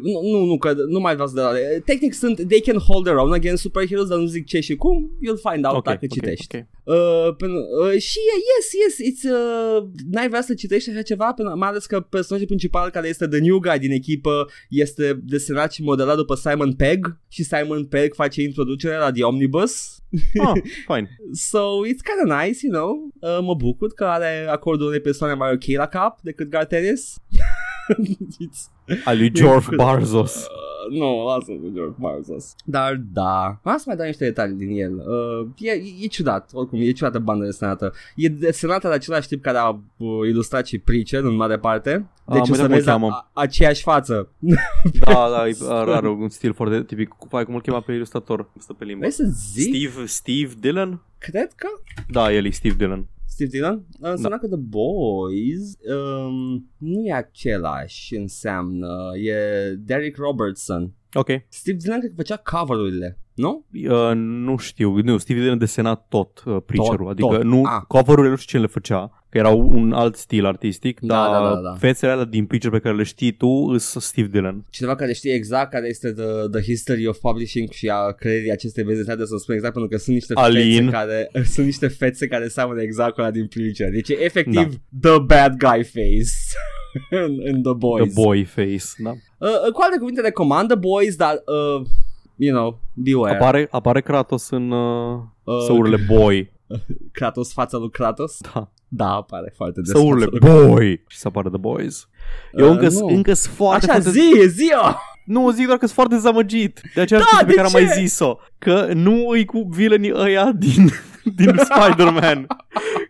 nu, nu, nu, că nu mai vreau să dau Tehnic sunt They can hold their own against superheroes Dar nu zic ce și cum You'll find out Ok, dacă ok, citești ok. Uh, pen, uh, și yes, yes, it's, uh, n-ai vrea să citești așa ceva, pen, mai ales că personajul principal care este the new guy din echipă este desenat și modelat după Simon Pegg și Simon Pegg face introducerea la The Omnibus. Ah, [LAUGHS] fine. So it's kind of nice, you know. Uh, mă bucur că are acordul unei persoane mai ok la cap decât Garth [LAUGHS] Ennis. [LAUGHS] It's- Al lui George Barzos. Uh, nu, lasă cu George Barzos. Dar da, vreau să mai dau niște detalii din el. Uh, e, e, e ciudat, oricum, e ciudată bandă desenată. E desenată de același tip care a uh, ilustrat și Preacher în mare parte. Ah, Deci mă o să uitam cum vezi îl a, cheamă. a, aceeași față. Da, [LAUGHS] da, e- are, are un stil foarte tipic. Fai, cum îl chema pe ilustrator? Stă pe limbă. Vrei să zic? Steve, Steve Dillon? Cred că Da, el e Steve Dillon. Steve Dillon? Înseamnă Da. că The Boys um, nu e același înseamnă. E Derek Robertson. Ok. Steve Dillon cred că făcea cover-urile, nu? Uh, nu știu, nu, Steve Dillon desena tot uh, Preacher-ul, Tot, adică tot. nu, Ah. cover-urile nu știu ce le făcea, că erau un alt stil artistic, Da, dar da, da, da. fețele alea din Preacher pe care le știi tu sunt Steve Dillon. Cineva care știe exact care este the, the history of publishing și a creierii acestei vezetate să spun exact pentru că sunt niște Alin. fețe care [LAUGHS] sunt niște fețe care seamănă exact cu ăla din Preacher. Deci e efectiv the bad guy face [LAUGHS] în, în The Boys. The boy face, da. Uh, cu alte cuvinte recomand The Boys, dar uh, you know, beware. Apare, apare Kratos în uh, Uh, săurile boy. [LAUGHS] Kratos fața lui Kratos? Da. Da, apare foarte des. Săurile fața lui- boy. Și să apară The Boys. Eu Uh, încă, nu. încă sunt foarte, Așa, foarte... zi, zi -o! Nu, zic doar că sunt foarte dezamăgit de aceeași Da, chestie pe de care am mai ce? zis-o. Că nu îi cu vilenii ăia din, [LAUGHS] din [LAUGHS] Spider-Man.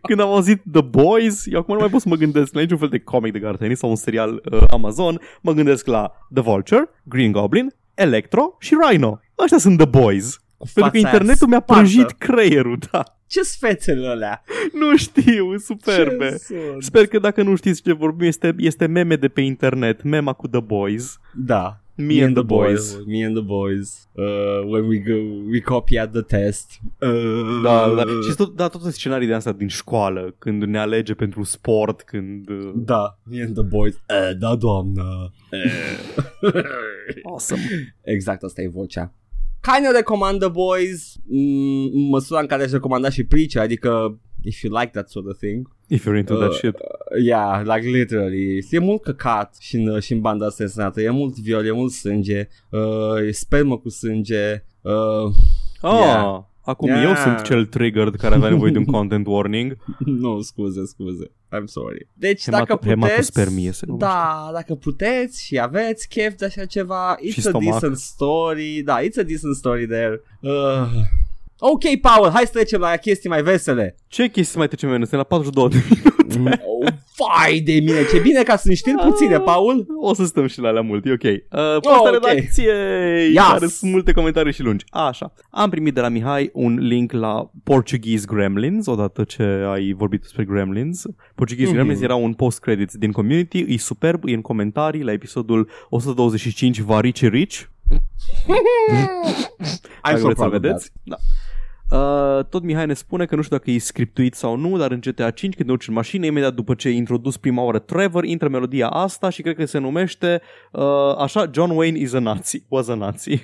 Când am auzit The Boys, eu acum nu mai pot să mă gândesc la niciun fel de comic de Garth Ennis sau un serial uh, Amazon. Mă gândesc la The Vulture, Green Goblin, Electro și Rhino. Ăștia sunt The Boys. Pentru că fața aia internetul mi-a spartă. prăjit creierul, da. Ce-s fețele alea? Nu știu, superbe. Ce sunt? Sper că dacă nu știți ce vorbim, este, este meme de pe internet, mema cu The Boys. Da. Me, and the boys. Me and the boys. Uh, when we go, we copy at the test. Uh, Da, da. Și tot, da, toate scenarii de astea din școală, când ne alege pentru sport, când... uh, Da, me and the boys. Uh, da, doamnă. Uh. [LAUGHS] Awesome. exact, asta e vocea. Kind of recomand The Boys mm, în măsura în care aș recomanda și Preacher, adică if you like that sort of thing. If you're into that Uh, shit. Yeah, like literally. E mult căcat și în, și în banda asta desenată. E mult viol, e mult sânge. Uh, e spermă cu sânge. Uh, Ah, yeah. Acum Yeah. eu sunt cel triggered care avea nevoie de un [LAUGHS] content warning. nu, scuze, scuze. I'm sorry. Deci Hemato- dacă puteți... hematospermie se numește. Da, dacă puteți și aveți chef de așa ceva, it's Și a stomac. decent story. Da, it's a decent story there. Uh, ok, Paul, hai să trecem la chestii mai vesele. Ce chestii mai trecem noi? Suntem la 42 de minute. oh, vai de mine, ce bine ca sunt știri puține, Paul. O să stăm și la alea mult, e ok. Uh, posta ok. redacției, Yes. care sunt multe comentarii și lungi. Așa. Am primit de la Mihai un link la Portuguese Gremlins, odată ce ai vorbit despre Gremlins. Portuguese Mhm. Gremlins era un post-credits din community, e superb, e în comentarii la episodul 125 Varice Rich. I'm Dacă so vreți să proud of vedeți. Da. Uh, tot Mihai ne spune că nu știu dacă e scriptuit sau nu, dar în GTA 5 când te urci în mașină, imediat după ce e introdus prima oară Trevor, intră melodia asta și cred că se numește uh, așa, John Wayne is a Nazi, was a Nazi. [LAUGHS]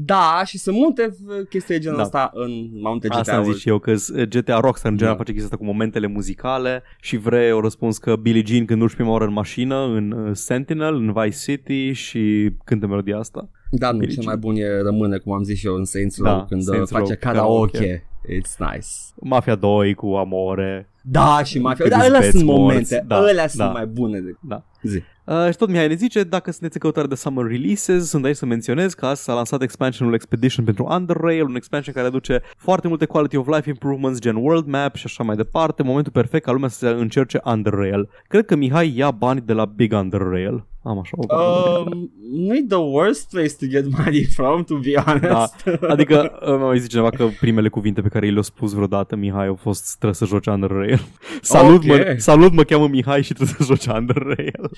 Da, și sunt multe uh, chestii de genul Da. ăsta în multe Asta am zis GTA-uri. și eu, că uh, GTA Rockstar în general Da. face chestia asta cu momentele muzicale și vrei o răspuns că Billie Jean când urci prima oară în mașină, în uh, Sentinel, în Vice City și cântă melodia asta. Da, nu, Billie cel Jean. mai bun e rămâne, cum am zis și eu, în Saints Da, Row, când Saints uh, face Row, karaoke. karaoke. It's nice. Mafia 2 cu Amore. Da, și Mafia. Cât Da, îți alea beți sunt morți. momente. Da, alea da. sunt mai bune decât... Da. Zi. Uh, și tot Mihai ne zice, dacă sunteți în căutare de Summer Releases, sunt aici să menționez că astăzi s-a lansat expansionul Expedition pentru Underrail, un expansion care aduce foarte multe quality of life improvements, gen world map și așa mai departe, momentul perfect ca lumea să se încerce Underrail. Cred că Mihai ia bani de la Big Underrail. Am așa o Um, nu-i the worst place to get money from, to be honest. Da, [LAUGHS] adică uh, mai zice cineva că primele cuvinte pe care i le-a spus vreodată Mihai au fost trebuie să joci Underrail. [LAUGHS] salut, Ok. mă, salut, mă cheamă Mihai și trebuie să joci Underrail.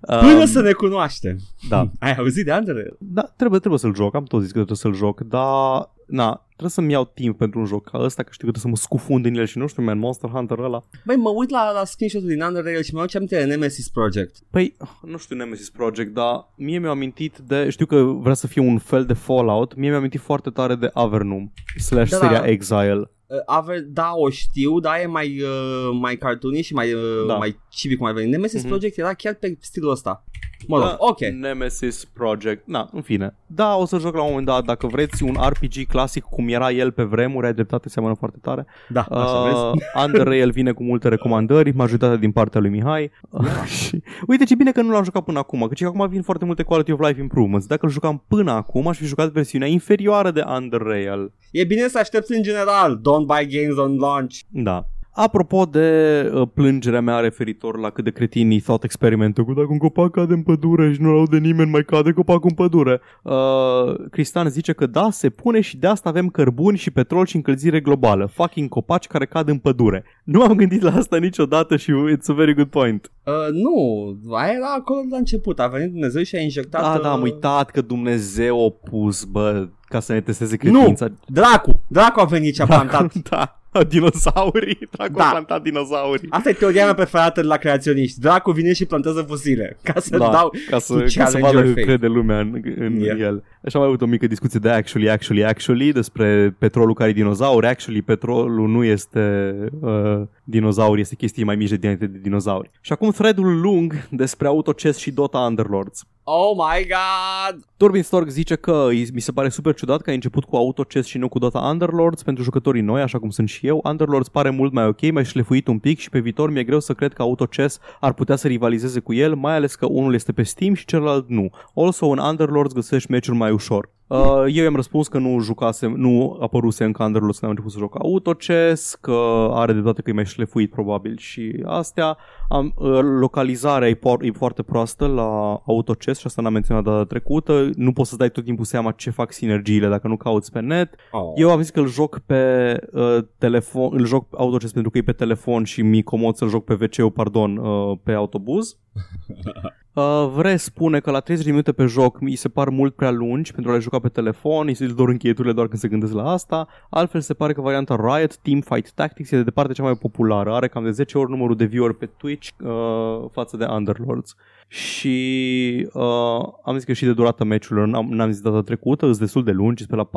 Până Um, să ne cunoaștem. Da. [LAUGHS] Ai auzit de Underrail? Da, trebuie, trebuie să-l joc, am tot zis că trebuie să-l joc, dar na, trebuie să-mi iau timp pentru un joc ca ăsta, că știu că trebuie să mă scufund în el și nu știu, man, Monster Hunter ăla. Băi, mă uit la, la screenshot-ul din Underrail și mă aduce aminte de Nemesis Project. Păi, nu știu Nemesis Project, dar mie mi-a amintit de, știu că vrea să fie un fel de Fallout, mie mi-a amintit foarte tare de Avernum, slash Da, seria da. Exile. Uh, Aver, da, o știu, dar e mai, uh, mai cartoony și mai, uh, Da. mai chibi cum ar veni. Nemesis Mhm. Project era chiar pe stilul ăsta. Mă rog, Da, ok. Nemesis Project. Na, în fine. Da, o să joc la un moment dat. Dacă vreți un RPG clasic cum era el pe vremuri, ai dreptate, seamănă foarte tare. Da, așa vezi. [LAUGHS] Uh, Underrail vine cu multe recomandări, majoritatea din partea lui Mihai. Uh, [LAUGHS] și uite ce bine că nu l-am jucat până acum, că acum vin foarte multe quality of life improvements. Dacă îl jucam până acum, aș fi jucat versiunea inferioară de Underrail. E bine să aștepți în general. Don't buy games on launch. Da. Apropo de uh, plângerea mea referitor la cât de cretinii thought experimentul cu dacă un copac cade în pădure și nu-l aude nimeni, mai cade copacul în pădure. Uh, Cristian zice că da, se pune și de asta avem cărbuni și petrol și încălzire globală. Fucking copaci care cad în pădure. Nu am gândit la asta niciodată și it's a very good point. Uh, nu, aia era acolo la început. A venit Dumnezeu și a injectat... Da, uh, da, am uitat că Dumnezeu a pus, bă, ca să ne testeze credința. Dracu, Dracu a venit și a plantat. [LAUGHS] da, [LAUGHS] dinosaurii. Dracu Da. a plantat dinosaurii. Asta e teoria mea preferată de la creaționiști. Dracu vine și plantează fosile. Ca să dau... ca să, to ca să challenge vadă your că faith. crede lumea în, în Yeah. el. Așa am avut o mică discuție de actually, actually, actually despre petrolul care e dinozauri. Actually, petrolul nu este uh, dinozauri, este chestii mai mici de dinainte de dinozauri. Și acum threadul lung despre Autochess și Dota Underlords. Oh my god! Turbin Stork zice că îi- mi se pare super ciudat că ai început cu Autochess și nu cu Dota Underlords pentru jucătorii noi, așa cum sunt și eu. Underlords pare mult mai ok, mai șlefuit un pic și pe viitor mi-e greu să cred că Autochess ar putea să rivalizeze cu el, mai ales că unul este pe Steam și celălalt nu. Also, în Underlords găsești meciuri mai ușor. Uh, eu i-am răspuns că nu jucase, nu apăruse încă Underlords când am început să joc Autochess, că are de toate că e mai șlefuit probabil și astea. Am, uh, localizarea e, por- e foarte proastă la Autochess și asta n-am menționat data trecută. Nu poți să dai tot timpul seama ce fac sinergiile dacă nu cauți pe net. Oh. Eu am zis că îl joc pe uh, telefon, îl joc Autochess pentru că e pe telefon și mi comod să-l joc pe wc pardon, uh, pe autobuz. [LAUGHS] Uh, Vre spune că la 30 de minute pe joc mi se par mult prea lungi pentru a le juca pe telefon, îi se dor încheieturile doar când se gândesc la asta. Altfel se pare că varianta Riot Teamfight Tactics e de departe cea mai populară, are cam de 10 ori numărul de viewer pe Twitch uh, față de Underlords. Și uh, am zis că și de durata meciurilor n-am, n-am zis data trecută, sunt destul de lungi, pe la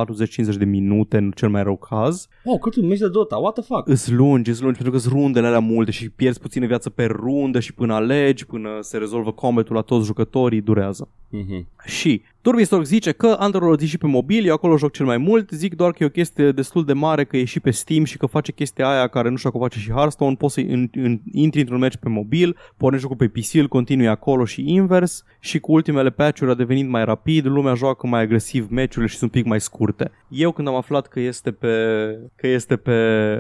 40-50 de minute în cel mai rău caz. Oh, cât un meci de Dota, what the fuck? Îs lungi, îs lungi, pentru că sunt rundele alea multe și pierzi puțină viață pe rundă și până alegi, până se rezolvă combatul la toți jucătorii, durează. Mhm. Și Turbistork zice că Underlord e și pe mobil, eu acolo joc cel mai mult, zic doar că e o chestie destul de mare, că e și pe Steam și că face chestia aia care nu știu dacă o face și Hearthstone, poți să în, în, intri într-un match pe mobil, pornești jocul pe PC, îl continui acolo și invers. Și cu ultimele patch-uri a devenit mai rapid, lumea joacă mai agresiv meciurile și sunt un pic mai scurte. Eu când am aflat că este pe, că este pe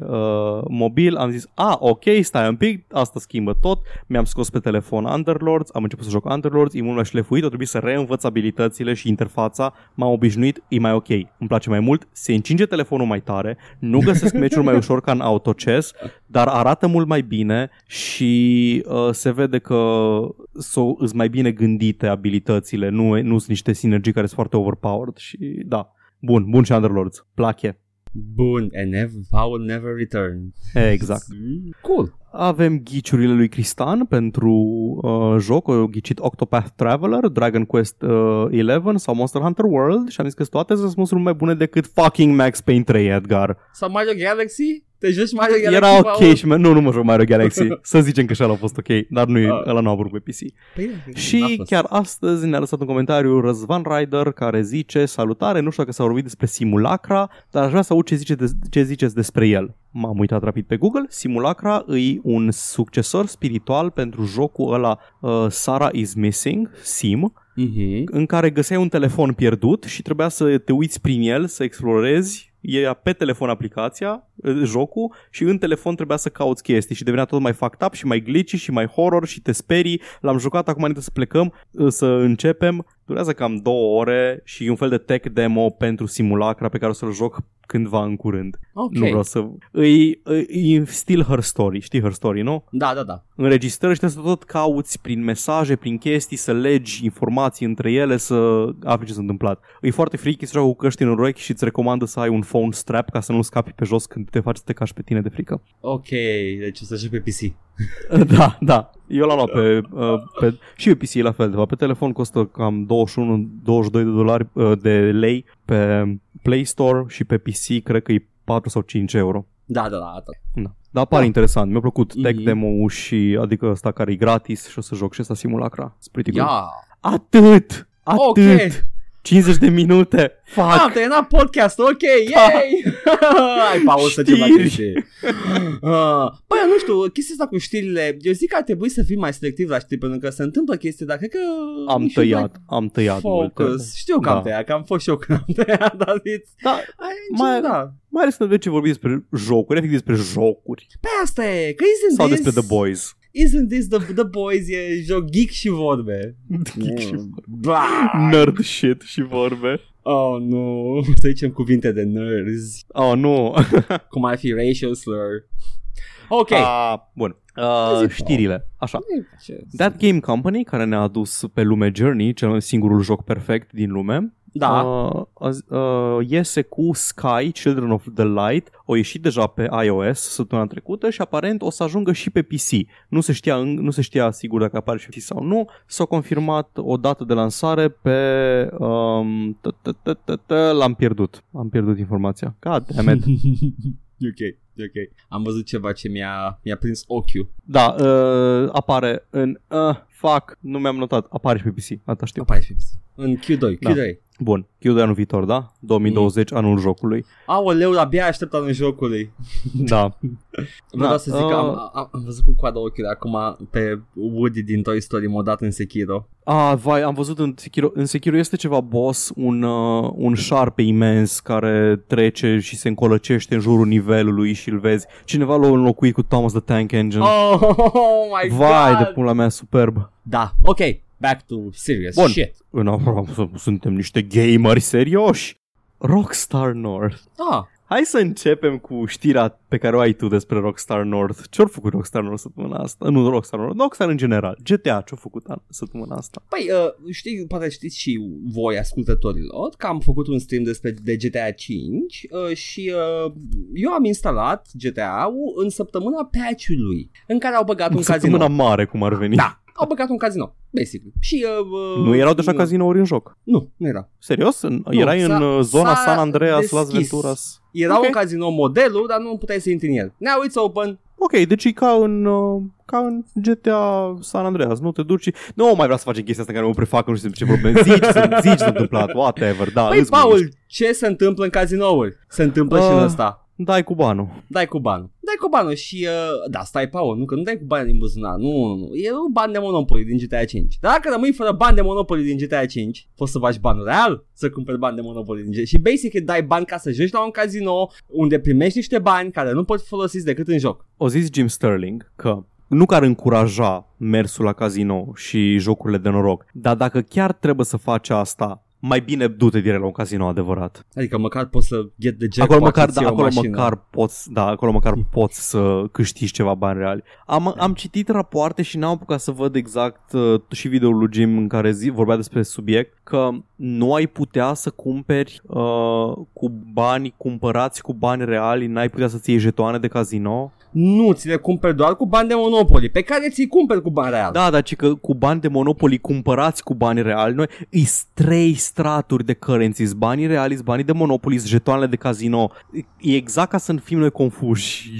uh, mobil, am zis, a, ok, stai un pic, asta schimbă tot, mi-am scos pe telefon Underlords, am început să joc Underlords, e mult mai șlefuit, a trebuit să reînvăț abilitățile și interfața, m-am obișnuit, e mai ok, îmi place mai mult, se încinge telefonul mai tare, nu găsesc meciuri mai ușor ca în autochess, dar arată mult mai bine și uh, se vede că s-o, îs mai bine gândite abilitățile, nu, nu sunt niște sinergii care sunt foarte overpowered și da, bun, bun și Underlords, plache. Bun, and never, power never return. Exact. Cool. Avem ghiciurile lui Cristan pentru uh, joc, o ghicit Octopath Traveler, Dragon Quest uh, 11 sau Monster Hunter World și am zis că toate sunt răspunsuri mai bune decât fucking Max Payne 3, Edgar. Sau Mario Galaxy? Te joci Mario Galaxy, Era ok Paul? și nu, nu mă joc Mario Galaxy. [LAUGHS] Să zicem că și ăla a fost ok, dar nu, Ah. ăla nu a apărut pe PC. Păi, da, n-a Și fost. chiar astăzi ne-a lăsat un comentariu Răzvan Rider care zice Salutare, nu știu dacă s-a vorbit despre simulacra, dar aș vrea să aud ce, zice de, ce ziceți despre el. M-am uitat rapid pe Google. Simulacra e un succesor spiritual pentru jocul ăla uh, Sarah is Missing, Sim, Mhm. în care găseai un telefon pierdut și trebuia să te uiți prin el, să explorezi e pe telefon aplicația, uh, jocul și în telefon trebuia să cauți chestii și devenea tot mai fucked up și mai glitchy și mai horror și te sperii. L-am jucat acum înainte să plecăm, uh, să începem. Durează cam două ore și e un fel de tech demo pentru simulacra pe care o să-l joc cândva în curând. Ok. Nu vreau să... E, e, e still her story, știi her story, nu? Da, da, da. înregistrări și trebuie să tot cauți prin mesaje, prin chestii, să legi informații între ele, să afli ce s-a întâmplat. E foarte freaky să joci cu căști în urechi și îți recomandă să ai un phone strap ca să nu scapi pe jos când te faci să te cași pe tine de frică. Ok, deci o să joc pe PC. [LAUGHS] da, da. Eu l-am luat pe, uh, pe, și pe PC la fel, de fapt. Pe telefon costă cam 21-22 de dolari uh, de lei pe Play Store și pe PC cred că e 4 sau 5 euro. Da, da, da. Atât. Da. Dar pare Da. interesant. Mi-a plăcut tech Mhm. demo-ul și adică ăsta care e gratis și o să joc și ăsta simulacra. It's pretty good. Ia. Atât! Atât! Ok. 50 de minute! Fuck! Am terminat podcast, ok, yay! [LAUGHS] Hai, pauză Știri. ceva chestii. Uh, Băi, eu nu știu, chestia asta cu știrile, eu zic că ar trebui să fim mai selectiv la știri, pentru că se întâmplă chestii, dar cred că... Am we should, tăiat, am tăiat like, multe. Focus. Știu că am Da. tăiat, că am fost și eu când am tăiat, dar it's... Da, Ai, Mai- da. mai ales când ce vorbi despre jocuri, efectiv despre jocuri. Pe asta e, că isn't Sau this... despre The Boys. Isn't this the, the Boys, e joc geek și vorbe. [LAUGHS] Geek și Bah! Nerd shit și vorbe. Oh, nu. [LAUGHS] Să zicem cuvinte de nerds. Oh, nu. [LAUGHS] Cum ar fi racial slur. Ok. Ah, bun. Uh, Zi, știrile. Așa. Ce- That Game Company, care ne-a adus pe lume Journey, cel singurul joc perfect din lume, Da. Uh, azi- uh, iese cu Sky, Children of the Light, o ieșit deja pe iOS săptămâna trecută și aparent o să ajungă și pe PC. Nu se știa, în- nu se știa sigur dacă apare și pe PC sau nu. S-a confirmat o dată de lansare pe... Um, t- t- t- t- t- l-am pierdut. Am pierdut informația. God damn it. [LAUGHS] E ok, e ok. Am văzut ceva ce mi-a, mi-a prins ochiul. Da, uh, apare în... Uh, fuck, nu mi-am notat. Apare și pe PC, asta știu. Apare și pe PC. În Q2, Da. Q3. Bun, Q de anul viitor, da? 2020, anul jocului. Aoleu, abia aștept anul jocului. [LAUGHS] Da. Vreau Da, să zic că uh, am, am, am văzut cu coada ochiului acum pe Woody din Toy Story modat în Sekiro. Ah, vai, am văzut în Sekiro, în Sekiro este ceva boss, un, uh, un șarpe imens care trece și se încolăcește în jurul nivelului și îl vezi. Cineva l-a înlocuit cu Thomas the Tank Engine. Oh, [LAUGHS] oh my vai, god! de pula mea, superb. Da, ok, back to serious Bun. shit. În, suntem niște gameri serioși. Rockstar North. Ah, Hai să începem cu știrea pe care o ai tu despre Rockstar North. Ce-au făcut Rockstar North săptămâna asta? Nu Rockstar North, Rockstar în general. GTA ce-au făcut an- săptămâna asta? Păi, uh, știi, poate știți și voi, ascultătorilor, că am făcut un stream despre de GTA 5 uh, și uh, eu am instalat GTA-ul în săptămâna patch-ului, în care au băgat un Săptămâna casino. mare, cum ar veni. Da, au băgat un casino, basically. Și, uh, uh, Nu erau deja cazinouri în joc. Nu, nu era. Serios? În, erai în s-a- uh, zona s-a San Andreas, Las deschis. Venturas? Era Ok. un casino modelul, dar nu puteai să intri în el. Now it's open. Ok, deci e ca în, uh, ca în GTA San Andreas, nu te duci și... Nu mai vreau să facem chestia asta în care mă prefac, nu știu ce probleme. Zici, să- zici ce s-a întâmplat, whatever, da. Păi, îți Paul, gândești. ce se întâmplă în cazinouri? Se întâmplă și în Uh. ăsta. Dai cu banul. Dai cu banul. Dai cu banul și... Uh, da, stai, Paul, nu că nu dai cu bani din buzunar. Nu, nu, nu. E un ban de Monopoly din GTA 5. Dar dacă rămâi fără bani de Monopoly din GTA 5, poți să faci banul real să cumperi bani de Monopoly din GTA. Și basic dai bani ca să joci la un casino unde primești niște bani care nu pot fi folosiți decât în joc. O zis Jim Sterling că nu că ar încuraja mersul la casino și jocurile de noroc, dar dacă chiar trebuie să faci asta, mai bine du-te direct la un casino adevărat. Adică măcar poți să get the jackpot Acolo măcar, să-ți da, iei o acolo mașină. măcar poți, da, acolo măcar poți să câștigi ceva bani reali. Am, am citit rapoarte și n-am apucat să văd exact uh, și videoul lui Jim în care zi, vorbea despre subiect că nu ai putea să cumperi uh, cu bani cumpărați cu bani reali, n-ai putea să-ți iei jetoane de casino. Nu, ți le cumperi doar cu bani de Monopoly, pe care ți-i cumperi cu bani real. Da, dar ci că cu bani de Monopoly cumpărați cu bani reali, noi îi străi straturi de currencies, banii reali, banii de Monopoly, jetoanele de casino. E exact ca să nu fim noi confuși.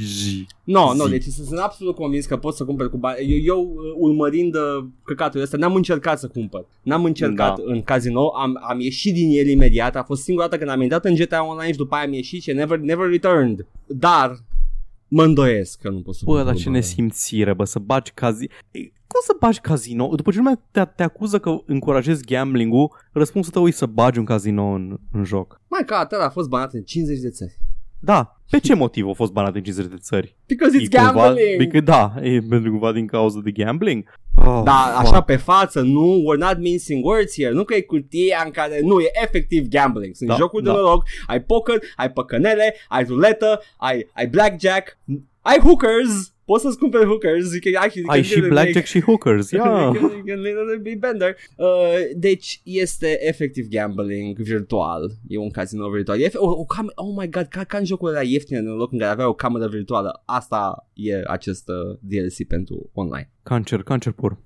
No, no, Zi. deci sunt absolut convins că pot să cumpăr cu bani. Eu, eu uh, urmărind uh, căcatul ăsta, n-am încercat să cumpăr. N-am încercat Da. în casino, am, am ieșit din el imediat. A fost singura dată când am intrat în GTA Online și după aia am ieșit și never, never returned. Dar mă îndoiesc că nu pot să Bă, cumpăr dar cu ce bani. nesimțire, bă, să bagi casino. Cum să bagi casino? După ce lumea te, te acuză că încurajezi gambling-ul, răspunsul tău e să bagi un casino în, în joc. Mai ca atât a fost banat în 50 de țări. Da, pe ce motiv a fost banat în 50 de țări? Because it's E cumva, gambling! Because, da, e pentru cumva din cauza de gambling. Oh, Da, fuck. așa pe față, nu, we're not mincing words here, nu că e cutia în care, nu, e efectiv gambling. Sunt Da, jocuri de da. noroc, ai poker, ai păcănele, ai ruletă, ai, ai blackjack, ai hookers, poți să-ți cumperi hookers, you can actually, you Ai can și literally blackjack și hookers, make- yeah. you can, you can literally be bender. Uh, deci este efectiv gambling virtual. E un casino virtual. E, o, o cam- oh my god, ca, ca în jocul ăla ieftine în loc în care avea o cameră virtuală. Asta e acest uh, DLC pentru online. Cancer, cancer pur.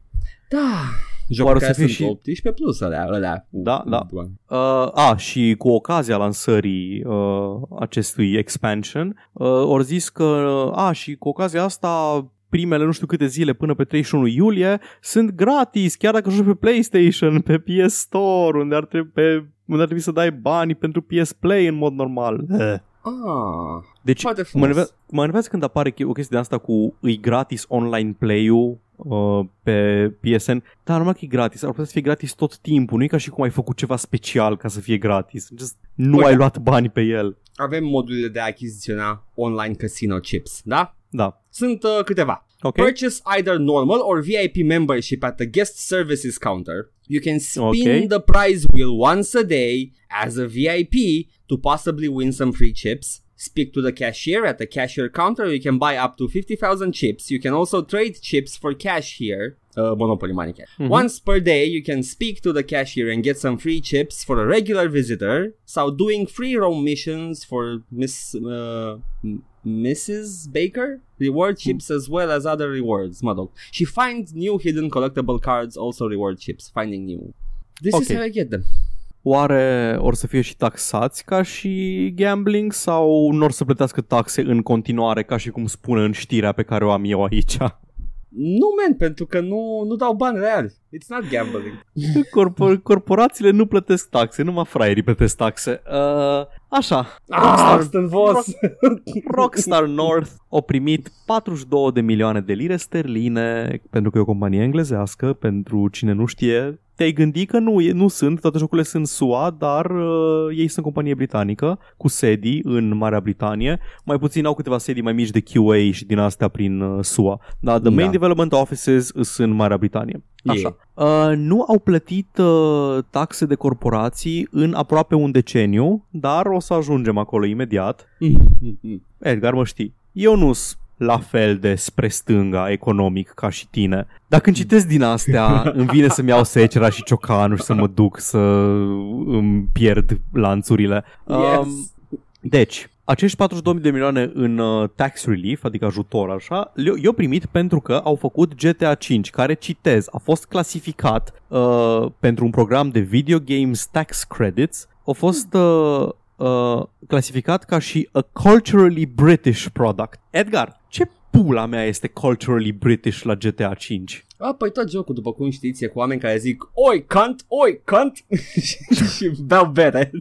Da. Jocul Oare care să fie sunt și- 18 plus alea, alea. Da, da. Uh, a, și cu ocazia lansării uh, acestui expansion, uh, au zis că, a, și cu ocazia asta primele nu știu câte zile până pe 31 iulie sunt gratis, chiar dacă joci pe PlayStation, pe PS Store, unde ar trebui, pe, unde ar trebui să dai bani pentru PS Play în mod normal. Eh. Ah, Deci foarte mă frumos. enervează, mă enervează când apare che- o chestie de asta cu îi gratis online play-ul uh, pe PSN, dar numai că e gratis, ar putea să fie gratis tot timpul, nu e ca și cum ai făcut ceva special ca să fie gratis, Just nu Uite. ai luat bani pe el. Avem modurile de a achiziționa online casino chips, da? Da, Sunt uh, câteva. ok? Purchase either normal or VIP membership at the guest services counter. You can spin Okay. the prize wheel once a day as a VIP to possibly win some free chips. Speak to the cashier at the cashier counter. You can buy up to 50,000 chips. You can also trade chips for cash here. Uh, Monopoly money cash. Mhm. Once per day, you can speak to the cashier and get some free chips for a regular visitor. So doing free roam missions for Miss uh, Mrs. Baker reward chips as well as other rewards. Mă She finds new hidden collectible cards also reward chips. Finding new. This is how I get them. Oare or să fie și taxați ca și gambling sau nu or să plătească taxe în continuare ca și cum spune în știrea pe care o am eu aici? Nu, man, pentru că nu, nu dau bani reali. It's not gambling. [LAUGHS] Corpor- corporațiile nu plătesc taxe, numai fraierii plătesc taxe. Uh, așa, Ah, Austin Voss. Rockstar North a primit 42 de milioane de lire sterline pentru că e o companie englezească, pentru cine nu știe. Te-ai gândit că nu, e, nu sunt, toate jocurile sunt SUA, dar uh, ei sunt companie britanică cu sedii în Marea Britanie. Mai puțin au câteva sedii mai mici de QA și din astea prin uh, SUA. Dar the main Da. development offices sunt în Marea Britanie. Așa. Yeah. Uh, nu au plătit uh, taxe de corporații în aproape un deceniu, dar o să ajungem acolo imediat. Edgar, mă știi, eu nu sunt la fel de spre stânga economic ca și tine. Dacă când citesc din astea, [LAUGHS] îmi vine să-mi iau secera și ciocanul și să mă duc să îmi pierd lanțurile. Yes. Deci, acești 42 de milioane în uh, tax relief, adică ajutor așa, le- i-au primit pentru că au făcut GTA 5, care, citez, a fost clasificat uh, pentru un program de video games tax credits, a fost uh, uh, clasificat ca și a culturally British product. Edgar, ce pula mea este culturally British la GTA 5? A, păi tot jocul, după cum știți, e cu oameni care zic Oi, cunt, oi, cunt [LAUGHS] și, și beau bere. [LAUGHS]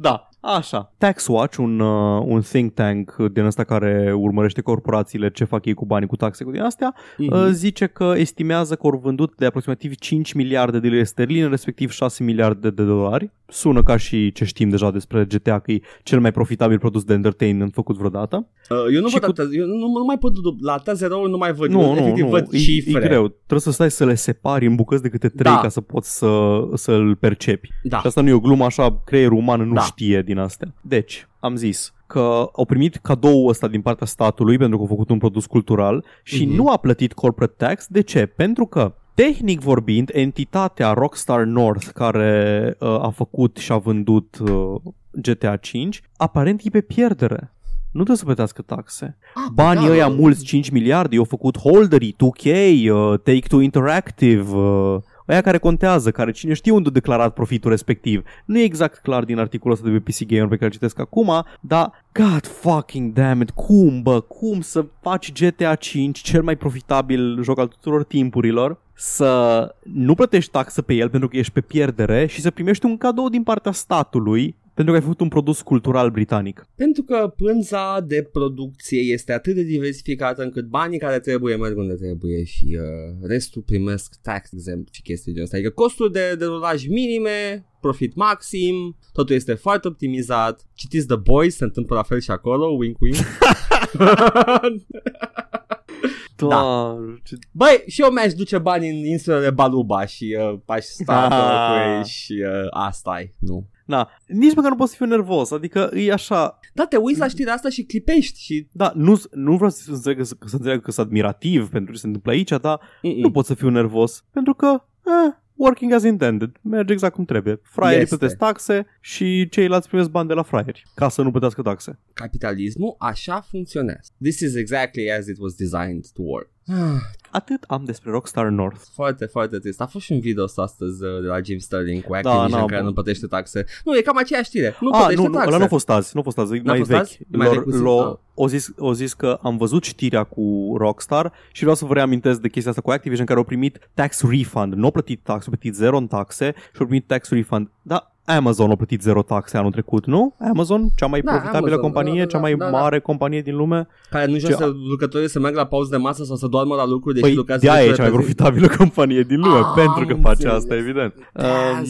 Da, așa. TaxWatch, un, uh, un think tank din ăsta care urmărește corporațiile ce fac ei cu banii, cu taxe, cu din astea, Mhm. uh, zice că estimează că au vândut de aproximativ 5 miliarde de lire sterline, respectiv 6 miliarde de dolari. Sună ca și ce știm deja despre GTA, că e cel mai profitabil produs de entertainment făcut vreodată. Uh, eu nu Și văd cu- atât, eu nu, nu mai pot du- la atâtea zerouri nu mai văd, Nu, eu nu, efectiv nu, văd e, cifre. e greu. Trebuie să stai să le separi în bucăți de câte trei Da. ca să poți să, să-l percepi. Da. Și asta nu e o glumă așa, creierul uman nu Da. știe din astea. Deci, am zis că au primit cadou ăsta din partea statului pentru că au făcut un produs cultural și Mhm. nu a plătit corporate tax. De ce? Pentru că Tehnic vorbind, entitatea Rockstar North care uh, a făcut și a vândut uh, GTA 5, aparent e pe pierdere. Nu trebuie să plătească taxe. Ah, Banii da, ăia da. mulți, 5 miliarde, i-au făcut Holdery, 2K, uh, Take-Two Interactive, uh, Aia care contează, care cine știe unde a declarat profitul respectiv. Nu e exact clar din articolul ăsta de pe PC Gamer pe care îl citesc acum, dar God fucking damn it, cum bă, cum să faci GTA 5 cel mai profitabil joc al tuturor timpurilor să nu plătești taxă pe el pentru că ești pe pierdere și să primești un cadou din partea statului pentru că ai făcut un produs cultural britanic. Pentru că pânza de producție este atât de diversificată încât banii care trebuie merg unde trebuie și uh, restul primesc tax exempt și chestii de asta. Adică costul de derulaj minime, profit maxim, totul este foarte optimizat. Citiți The Boys, se întâmplă la fel și acolo, wink wink. [LAUGHS] Da. Ce... Băi, și eu mi-aș duce bani în insulele Baluba și uh, aș sta [LAUGHS] acolo cu ei și uh, asta e, nu? Na, nici măcar nu pot să fiu nervos, adică e așa... Da, te uiți la știrea asta și clipești și... Da, nu, nu vreau să înțeleg, să, să înțeleg că sunt admirativ pentru ce se întâmplă aici, dar Mm-mm. nu pot să fiu nervos, pentru că... Eh, working as intended. Merge exact cum trebuie. Fraierii Este. plătesc taxe și ceilalți primesc bani de la fraieri ca să nu plătească taxe. Capitalismul așa funcționează. This is exactly as it was designed to work. Atât am despre Rockstar North. Foarte, foarte trist. A fost și un video ăsta astăzi uh, de la Jim Sterling cu Da, Activision n-am care bun. nu plătește taxe. Nu, e cam aceeași știre. Nu ah, plătește nu, nu, taxe. ăla nu a fost azi, nu a fost azi, e N-a mai fost vechi. azi? Mai Lor, vechi puțin? lo, Ah. o, zis, o zis că am văzut știrea cu Rockstar și vreau să vă reamintesc de chestia asta cu Activision care au primit tax refund. Nu au plătit tax, au plătit zero în taxe și au primit tax refund. Da, Amazon a plătit zero taxe anul trecut, nu? Amazon, cea mai Da, profitabilă Amazon, companie, da, da, cea mai da, da. mare companie din lume. Care nu Ce- să lucrătorii să meargă la pauză de masă sau să doarmă la lucru, deși Păi lucrează de aia e zece cea mai ore pe zi. profitabilă companie din lume, Ah, pentru că am face înțeles. asta, evident. Um,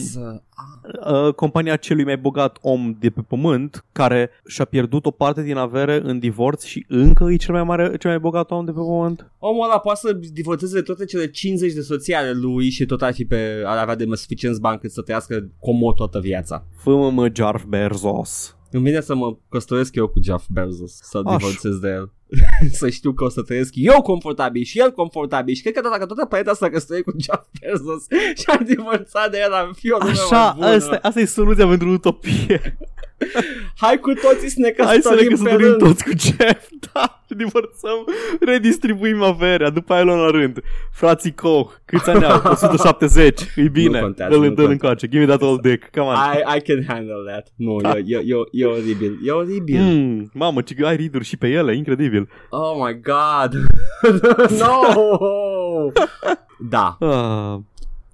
Tează. uh, compania celui mai bogat om de pe pământ, care și-a pierdut o parte din avere în divorț și încă e cel mai mare, cel mai bogat om de pe pământ. Omul ăla poate să divorțeze toate cele 50 de soții ale lui și tot ar, fi pe, ar avea de mă suficienți bani cât să trăiască comod toată viața. Fă-mă mă Jeff Bezos. Îmi vine să mă căsătoresc eu cu Jeff Bezos, să Aș. divorțez de el. [LAUGHS] să știu că o să trăiesc eu confortabil și el confortabil și cred că dacă toată planeta s-a căsătorit cu Jeff Bezos și a divorțat de el, am fi o lume Așa, mai bună. asta, asta e soluția pentru utopie. [LAUGHS] Hai cu toții să ne Hai să ne căsătorim pe căsătorim rând. toți cu Jeff, [LAUGHS] da, și divorțăm, redistribuim averea, după aia luăm la rând. Frații Koch, câți ani au? [LAUGHS] 170, e bine, contează, dă-l nu dă-l contează. încoace, give me that old dick, come on. I, I can handle that. Nu, Da. e, e, e, e oribil. E oribil. Mm, mamă, ce ai read și pe ele, incredibil. Oh my god. [LAUGHS] no! da. Uh,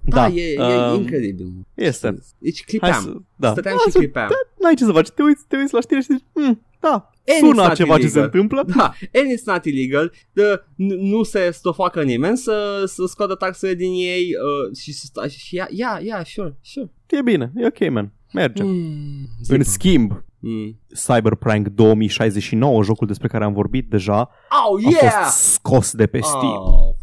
Da, da, e, e um, incredibil. Este. Deci Hai clipeam. să, da. Stăteam Da, și să- clipeam. N-ai ce să faci, te uiți, te uiți la știre și zici, mm, da, And it's sună not ceva ce se illegal. întâmplă. Da, and it's not illegal. The, n- nu se stofacă nimeni să, să scoată taxele din ei uh, și să sta, și yeah, yeah, yeah, sure, sure. E bine, e ok, man, merge. Mm, În schimb, mm. Cyberprank 2069, jocul despre care am vorbit deja, Oh, a yeah! fost scos de pe Steam. Oh, fuck.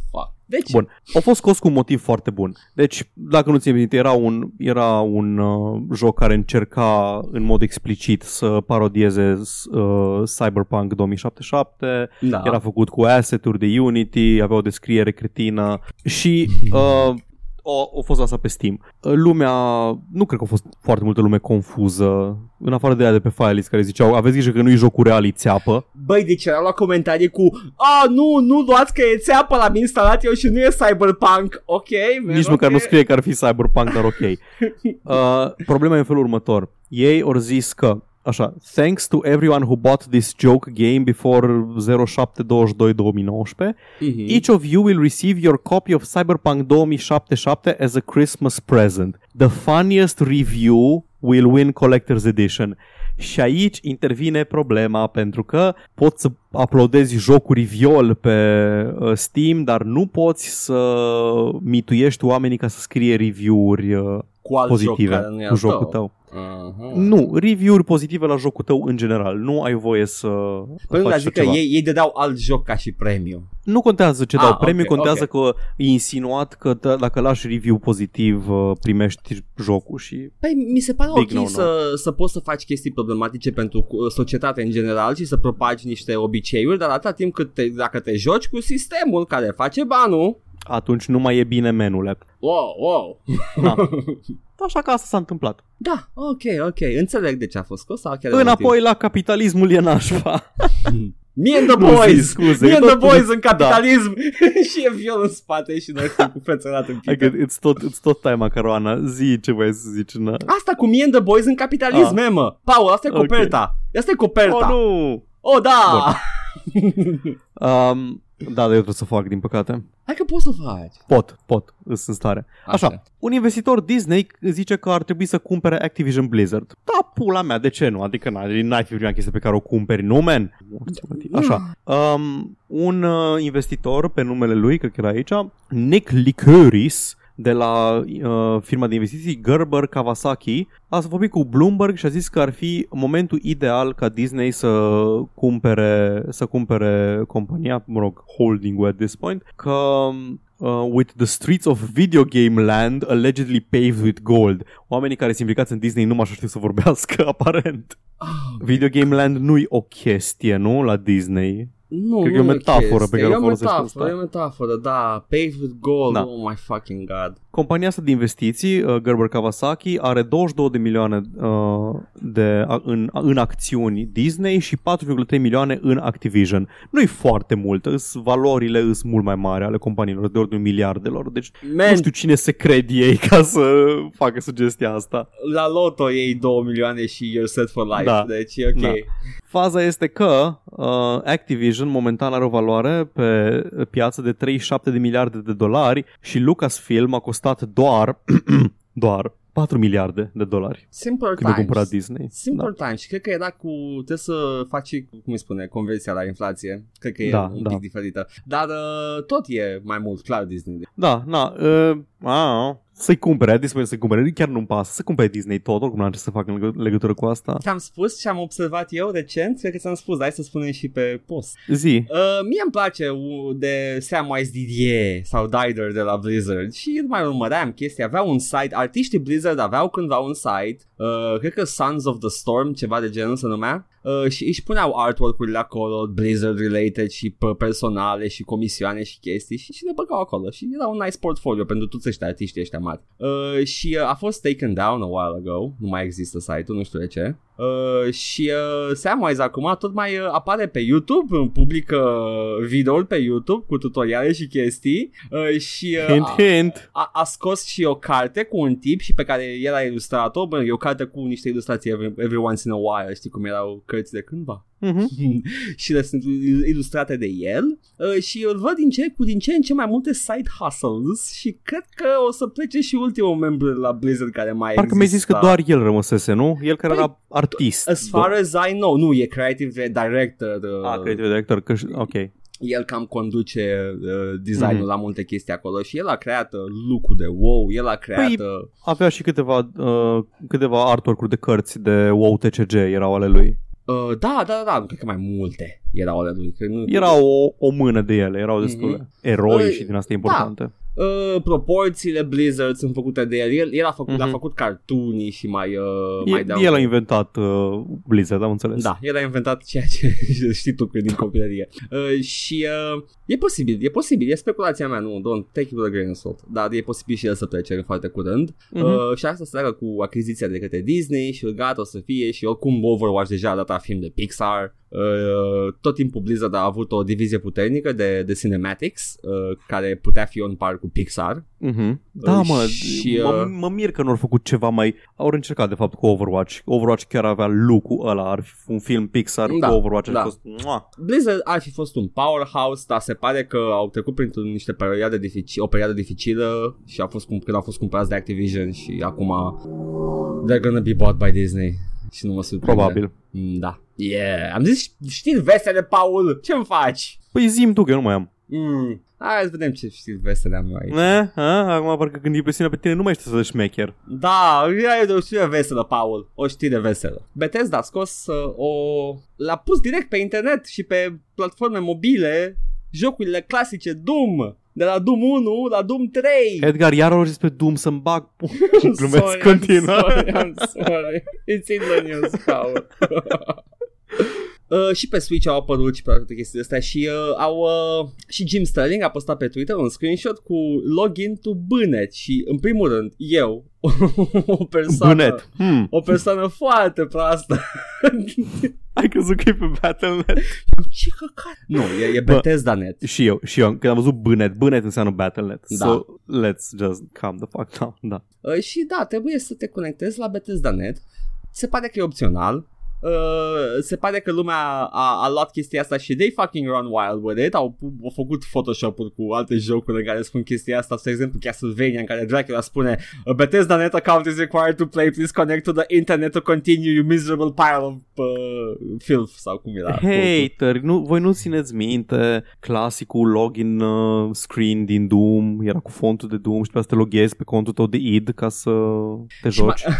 Deci, Bun, a fost scos cu un motiv foarte bun. Deci, dacă nu ți-e minte, era un, era un uh, joc care încerca în mod explicit să parodieze uh, Cyberpunk 2077, da. era făcut cu asset-uri de Unity, avea o descriere cretină și uh, o, a fost asta pe Steam. Lumea, nu cred că a fost foarte multă lume confuză, în afară de aia de pe Filelist care ziceau, aveți grijă că nu e jocul real, e țeapă. Băi, deci era la comentarii cu A, nu, nu luați că e țeapă, l-am instalat eu și nu e Cyberpunk Ok, man, Nici ok. măcar nu scrie că ar fi Cyberpunk, dar ok. [LAUGHS] Uh, problema e în felul următor. Ei au zis că Așa, thanks to everyone who bought this joke game before 07-22-2019, Mhm. each of you will receive your copy of Cyberpunk 2077 as a Christmas present. The funniest review will win Collector's Edition. Și aici intervine problema pentru că poți să uploadezi jocuri viol pe uh, Steam, dar nu poți să mituiești oamenii ca să scrie review-uri uh, cu alt pozitive joc care nu e cu al jocul tău. tău. Uh-huh. Nu, review-uri pozitive la jocul tău în general. Nu ai voie să Păi nu, faci dar zic că ceva. ei, ei dădeau alt joc ca și premiu. Nu contează ce Ah, dau ok, premiu, contează ok. că e insinuat că t- dacă lași review pozitiv uh, primești jocul și Păi mi se pare Big ok no-no. să, să poți să faci chestii problematice pentru uh, societatea în general și să propagi niște obiceiuri, dar atâta timp cât te, dacă te joci cu sistemul care face banul, atunci nu mai e bine menule. wow, wow. Da. [LAUGHS] Așa că asta s-a întâmplat. Da, ok, ok, înțeleg de ce a fost scos sau chiar Înapoi la capitalismul e nașpa. Me and the Nu, zi, boys! scuze, Me e and the tot- boys în da. capitalism! [LAUGHS] și e viol în spate și noi cu fețărat în Adică pită. it's tot, it's tot time caroana. Zi ce vrei să zici. Na. Asta cu Me and the boys în capitalism, Ah. ah. mă! Paul, asta e Ok. coperta! Asta e coperta! Oh, nu! Oh, da! [LAUGHS] Um, da, dar eu trebuie să fac, din păcate. Hai că poți să faci. Pot, pot, sunt în stare. Așa, Așa. un investitor Disney zice că ar trebui să cumpere Activision Blizzard. Da, pula mea, de ce nu? Adică n-ai, n-ai fi prima chestie pe care o cumperi, nu, man? Așa, um, un uh, investitor pe numele lui, cred că era aici, Nick Licuris, de la uh, firma de investiții Gerber Kawasaki, a vorbit cu Bloomberg și a zis că ar fi momentul ideal ca Disney să cumpere, să cumpere compania, mă rog, holding at this point, că uh, with the streets of video game land allegedly paved with gold. Oamenii care sunt implicați în Disney nu m-așa știu să vorbească, [LAUGHS] aparent. Ah, Video game land nu-i o chestie, nu, la Disney. Nu, Cred că nu e o metaforă chestie. pe care o E o folosește metaforă, asta. e o metaforă, da. Paved with gold, Da. oh my fucking god. Compania asta de investiții, uh, Gerber Kawasaki, are 22 de milioane uh, de, a, în, în acțiuni Disney și 4,3 milioane în Activision. Nu-i foarte mult, îs, valorile sunt mult mai mari ale companiilor, de ordinul miliardelor. Deci Man, nu știu cine se cred ei ca să facă sugestia asta. la loto ei 2 milioane și you're set for life, Da. deci e ok. Da. Faza este că uh, Activision momentan are o valoare pe piață de 37 de miliarde de dolari și Lucasfilm a costat doar [CLEARS THROAT] doar 4 miliarde de dolari Simple când a times. cumpărat Disney. Simple Da. times. Și cred că era cu... Trebuie să faci, cum îi spune, conversia la inflație. Cred că e Da, un da. pic diferită. Dar uh, tot e mai mult, clar, Disney. Da, na, uh, a, să-i cumpere, a dispune să-i cumpere, chiar nu-mi pasă, să cumpere Disney tot, oricum n-am ce să fac în legă- legătură cu asta. Ți-am spus și am observat eu recent, cred că ți-am spus, dar hai să spunem și pe post. Zi, Uh, mie îmi place uh, de Samwise Didier sau Dider de la Blizzard și nu mai urmăream chestia. Aveau un site, artiștii Blizzard aveau cândva un site, uh, cred că Sons of the Storm, ceva de genul se numea, uh, și își puneau artwork-urile acolo, Blizzard related și pe personale și comisioane și chestii și, și le băgau acolo și era un nice portfolio pentru toți ăștia artiștii ăștia mari. Uh, și uh, a fost taken down a while ago, nu mai există site-ul, nu știu de ce. Uh, și uh, Samwise acum tot mai uh, apare pe YouTube, îmi publică uh, videouri pe YouTube cu tutoriale și chestii uh, și uh, hint, a, hint. a, a scos și o carte cu un tip și pe care el a ilustrat-o, bă, e o carte cu niște ilustrații every, every once in a while, știi cum erau cărți de cândva Mhm. [LAUGHS] și le sunt il- ilustrate de el uh, și îl văd din ce, cu din ce în ce mai multe side hustles și cred că o să plece și ultimul membru de la Blizzard care mai Parcă mi-ai zis că exista. doar el rămăsese, nu? El care Păi, era artist. As far as I know, nu, e creative director. Uh, Ah, creative director, că, ok. El cam conduce uh, designul Mhm. la multe chestii acolo și el a creat uh, look-ul de WoW, el a creat... Păi, uh, Avea și câteva, uh, câteva artwork-uri de cărți de WoW TCG erau ale lui. uh, da, da, da, da, cred că mai multe erau ale lui. Că nu, Era o, o mână de ele, erau destule. Mhm. Eroi Păi, și din astea importante. Uh, proporțiile Blizzard sunt făcute de el. El, el a făcut, Mhm. a făcut cartoonii și mai, uh, E, mai dau. el a inventat uh, Blizzard, am înțeles. Da, el a inventat ceea ce [LAUGHS] știi tu că din copilărie. Uh, și uh, e posibil, e posibil, e speculația mea, nu, don't take it with a grain of salt. Dar e posibil și el să plece foarte curând. Mhm. Uh, și asta se leagă cu achiziția de către Disney și gata o să fie și oricum Overwatch deja a dat la film de Pixar. Uh, tot timpul Blizzard a avut o divizie puternică de, de cinematics uh, care putea fi on par cu Pixar. Mhm. Da, Uh, mă, și, mă, uh, mă mir că nu au făcut ceva mai... Au încercat, de fapt, cu Overwatch. Overwatch chiar avea look-ul ăla, ar fi un film Pixar Da, cu Overwatch, da. a fost... Mua. Blizzard ar fi fost un powerhouse, dar se pare că au trecut printr niște perioade dificile, o perioadă dificilă și a fost cum, când au fost cumpărați de Activision și acum they're gonna be bought by Disney. Și nu mă surprinde. Probabil. Mm, Da. Yeah. Am zis știri vesele, Paul. Ce-mi faci? Păi zim tu, că eu nu mai am. Mm. Hai să vedem ce știri vesele am eu aici. Ne? A? Acum parcă când e presiunea pe tine nu mai știi să dai șmecher. Da, e o știre veselă, Paul. O știre veselă. Bethesda a scos uh, o... L-a pus direct pe internet și pe platforme mobile jocurile clasice Doom. De la Doom 1 la Doom 3. Edgar, iar o despre Doom să-mi bag... [LAUGHS] Glumesc, Sorry, continuă. I'm sorry, I'm sorry. It's in the news, Paul. [LAUGHS] [LAUGHS] Uh, și pe Switch au apărut și pe toate chestiile astea și uh, au uh, și Jim Sterling a postat pe Twitter un screenshot cu login to Bânet și în primul rând eu [LAUGHS] o persoană Bânet. Hmm. o persoană foarte proastă [LAUGHS] Ai crezut că e pe Battle.net? ce căcat nu, e, e Bethesda.net Și eu, și eu, când am văzut Bânet, Bânet înseamnă Battle.net. Da. So, let's just calm the fuck down. Da. Uh, și da, trebuie să te conectezi la Bethesda.net. Se pare că e opțional. Uh, se pare că lumea a, a luat chestia asta și they fucking run wild with it. Au, au făcut Photoshop-uri cu alte jocuri în care spun chestia asta. De exemplu, Castlevania în care Dracula spune A Bethesda.net account is required to play. Please connect to the internet to continue you miserable pile of uh, filth sau cum era. Hater, nu, voi nu țineți minte clasicul login uh, screen din Doom, era cu fontul de Doom și pe asta te loghezi pe contul tău de id ca să te Și mai, joci.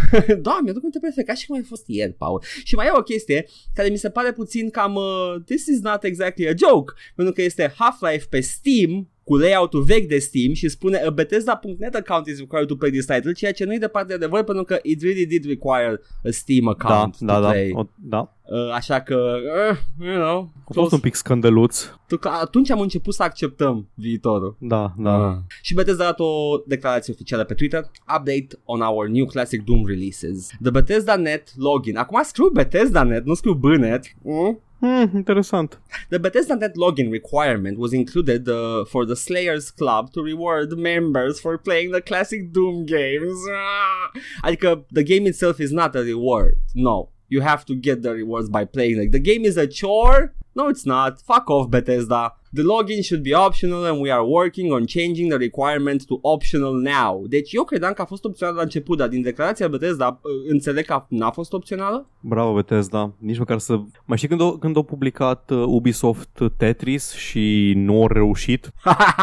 da, mi-aduc aminte perfect, ca și cum ai fost ieri, Paul. Și mai e o chestie care mi se pare puțin cam uh, This is not exactly a joke, pentru că este Half-Life pe Steam cu layout-ul vechi de Steam și spune a Bethesda.net account is required to play this title, ceea ce nu e departe de adevăr pentru că it really did require a Steam Da, account da, to da, play. o, da. Uh, așa că, uh, you know, A fost un pic scandăluț. tu, că atunci am început să acceptăm viitorul. Da, da. Ah. Și Bethesda a dat o declarație oficială pe Twitter Update on our new classic Doom releases The Bethesda.net login Acum scriu Bethesda.net, nu scriu Bânet mm? Hmm, interesant. The login requirement was included uh, for the Slayers Club to reward members for playing the classic Doom games. Ah! Adică the game itself is not a reward. No. You have to get the rewards by playing. Like the game is a chore. No, it's not. Fuck off, Bethesda. The login should be optional and we are working on changing the requirement to optional now. Deci eu credeam că a fost opțional la început, dar din declarația Bethesda uh, înțeleg că n-a fost opțională? Bravo Bethesda. Nici măcar să... Mai știi când au, când au publicat uh, Ubisoft Tetris și nu au reușit?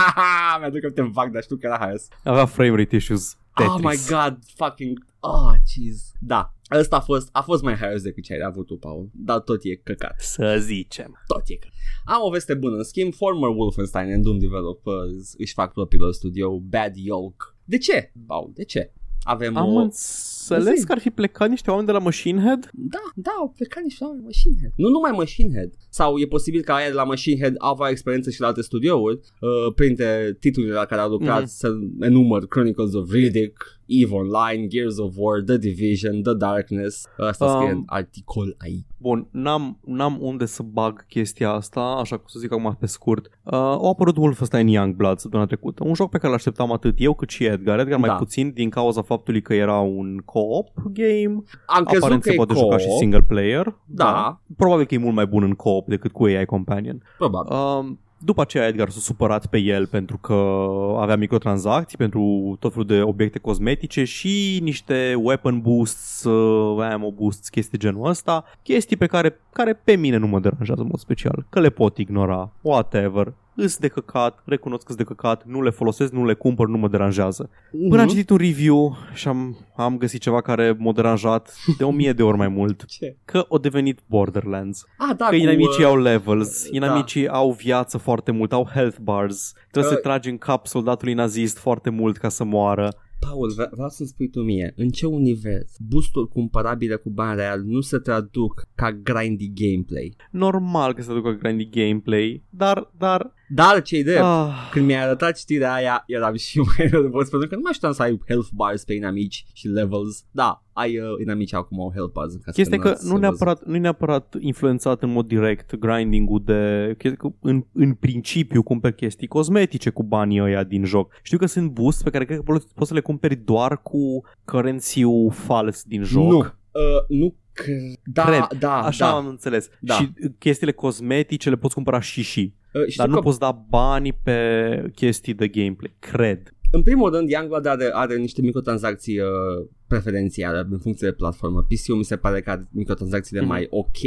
[LAUGHS] Mi-aduc aminte vag, dar știu că era HS. Avea frame rate issues Tetris. Oh my god, fucking... Oh, jeez. Da, ăsta a fost, a fost mai haios decât ce ai avut tu, Paul. Dar tot e căcat. Să zicem. Tot e căcat. Am o veste bună. În schimb, former Wolfenstein and Doom developers își fac propriul studio Bad Yolk. De ce, Paul? De ce? Avem Am o... înțeles Zi. că ar fi plecat niște oameni de la Machine Head? Da, da, au plecat niște oameni Machine Head. Nu numai Machine Head. Sau e posibil ca aia de la Machine Head au avea experiență și la alte studiouri. Uh, printre titlurile la care au lucrat Mhm. să enumăr Chronicles of Riddick, EVE Online, Gears of War, The Division, The Darkness. Asta Um, scrie în articol aici. Bun, n-am, n-am unde să bag chestia asta, așa cum să zic acum pe scurt. Uh, au apărut Wolfenstein Youngblood săptămâna trecută, un joc pe care l-așteptam atât eu cât și Edgar. Edgar mai Da. puțin din cauza faptului că era un co-op game. Am crezut Aparent că se e poate co juca și single player. Da. Probabil că e mult mai bun în co-op decât cu AI Companion. Probabil. Um, după aceea Edgar s-a supărat pe el pentru că avea microtransacții pentru tot felul de obiecte cosmetice și niște weapon boosts, uh, ammo boosts, chestii genul ăsta, chestii pe care, care pe mine nu mă deranjează în mod special, că le pot ignora, whatever, îs de căcat, recunosc că de căcat, nu le folosesc, nu le cumpăr, nu mă deranjează. Până am Mhm. citit un review și am, am găsit ceva care m-a deranjat de o mie de ori mai mult, [LAUGHS] Ce? că o devenit Borderlands. Ah, da, Că cu, inamicii uh, au levels, da. inamicii au viață foarte mult, au health bars, trebuie Uh, să tragi în cap soldatului nazist foarte mult ca să moară. Paul, vre- vreau să-mi spui tu mie, în ce univers boosturi cumpărabile cu bani real nu se traduc ca grindy gameplay? Normal că se ducă grindy gameplay, dar, dar... Dar ce idee, Ah, când mi-ai arătat știrea aia, eram și [LAUGHS] mai nervos pentru că nu mai știam să ai health bars pe inamici și levels. Da, ai uh, inamici acum au health bars în caz chestia e că n-ați nu văzut. neapărat, nu e neapărat influențat în mod direct grinding-ul de... chestia că În, în principiu cumperi chestii cosmetice cu banii ăia din joc. Știu că sunt boosts pe care cred că poți, poți să le cumperi doar cu currency-ul fals din joc. Nu, uh, nu cre- da, Cred. da, Așa da. am înțeles. Da. Și chestiile cosmetice le poți cumpăra și și. Uh, știu Dar nu că poți da bani pe chestii de gameplay. Cred. În primul rând, Youngblood are, are niște microtransacții uh, preferențiale în funcție de platformă. PC-ul mi se pare că are microtransacțiile Mhm. mai ok,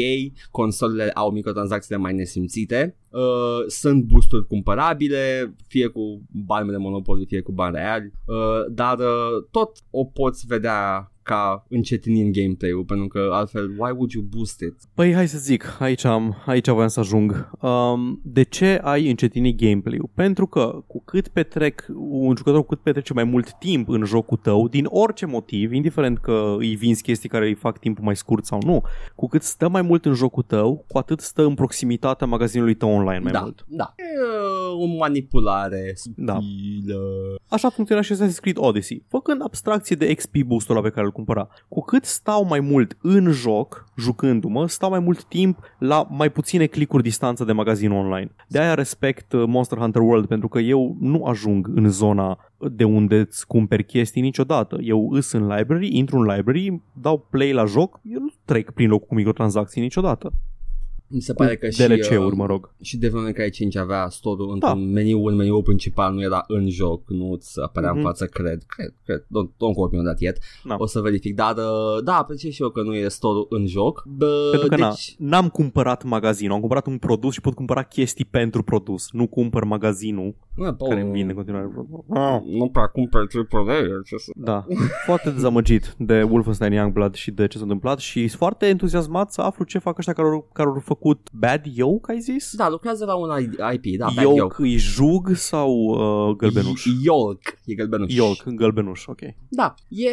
consolele au microtransacțiile mai nesimțite, uh, sunt boosturi cumpărabile, fie cu bani de Monopoly, fie cu bani reali, uh, dar uh, tot o poți vedea ca încetinind gameplay-ul, pentru că altfel, why would you boost it? Păi hai să zic, aici am, aici voiam să ajung. Um, de ce ai încetinit gameplay-ul? Pentru că cu cât petrec un jucător, cu cât petrece mai mult timp în jocul tău, din orice motiv, indiferent că îi vinzi chestii care îi fac timpul mai scurt sau nu, cu cât stă mai mult în jocul tău, cu atât stă în proximitatea magazinului tău online mai da, mult. da. E uh, o manipulare Da. subtilă. Așa funcționa și Assassin's Creed Odyssey, făcând abstracție de XP boost-ul ăla pe care îl cumpăra. Cu cât stau mai mult în joc, jucându-mă, stau mai mult timp la mai puține clicuri distanță de magazin online. De aia respect uh, Monster Hunter World, pentru că eu nu ajung în zona de unde îți cumperi chestii niciodată. Eu îs în library, intru în library, dau play la joc, eu nu trec prin locul cu microtransacții niciodată. Mi se pare că și, DLC-uri, uh, mă rog. și Devil May Cry 5 avea store-ul Da. într-un meniu, în meniu principal nu era în joc, nu îți apărea Mhm. în față, cred, cred, cred, don't, don't quote me on that yet, Da. o să verific, dar uh, da, apreciez și eu că nu e store-ul în joc, Bă, Pentru că deci, na, n-am cumpărat magazinul, am cumpărat un produs și pot cumpăra chestii pentru produs. Nu cumpăr magazinul Mă, Paul, care îmi vinde în continuare produs. Ah. nu prea cumpăr AAA, ce să... Da, foarte dezamăgit de Wolfenstein Youngblood și de ce s-a întâmplat și sunt foarte entuziasmat să aflu ce fac ăștia care au, care au făcut Bad Yoke, ai zis? Da, lucrează la un IP, da, Bad Yoke. Yoke îi jug sau uh, gălbenuș? Yolk, e gălbenuș. Yoke, gălbenuș, ok. Da, e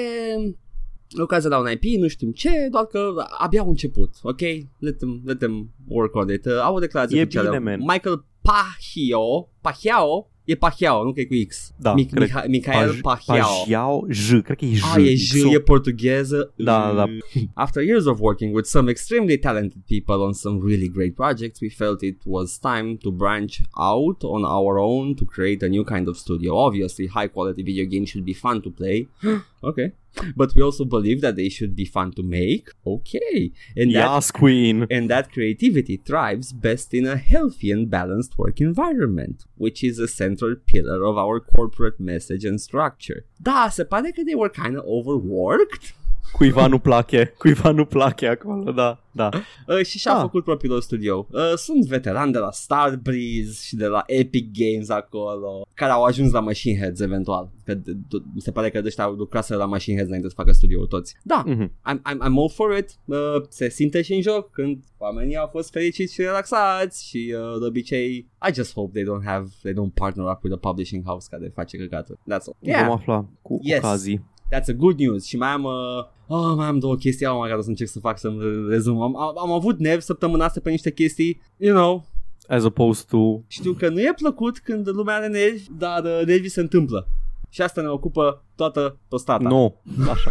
lucrează la un IP, nu știm ce, doar că abia au început, ok? Let them, let them work on it. Uh, Au o declarație E oficială. bine, man. Michael Pahio, Pahiao, e Pahiao, nu că e cu X. Da, Mic- cred. Miha- Michael Paj-. Pajiao, J, cred că e J. Ah, e J, e portugheză. Da, da. [LAUGHS] After years of working with some extremely talented people on some really great projects, we felt it was time to branch out on our own to create a new kind of studio. Obviously, high quality video games should be fun to play. [GASPS] okay. [LAUGHS] But we also believe that they should be fun to make. Okay. And that Queen. and that creativity thrives best in a healthy and balanced work environment, which is a central pillar of our corporate message and structure. Da, se pare că they were kind of overworked. Cuiva nu place, cuiva nu place acolo, da, da. Uh, și și-a Ah. făcut propriul lor studio. Uh, sunt veterani de la Starbreeze și de la Epic Games acolo, care au ajuns la Machine Heads eventual. Că d- d- mi se pare că ăștia au lucrat la Machine Heads înainte să facă studio toți. Da, Mhm. I'm, I'm, I'm all for it. Uh, se simte și în joc când oamenii au fost fericiți și relaxați și uh, de obicei I just hope they don't have they don't partner up with a publishing house care face căcatul. That's all. Vom Yeah, afla cu Yes. ocazii. That's a good news. Și mai am uh, Oh, mai am două chestii, oh my god, o să încerc să fac să-mi rezum. Am, am, am avut nervi săptămâna asta pe niște chestii, you know, As opposed to... știu că nu e plăcut când lumea are nervi, dar uh, nervii se întâmplă. Și asta ne ocupă toată prostata. Nu, [LAUGHS] așa.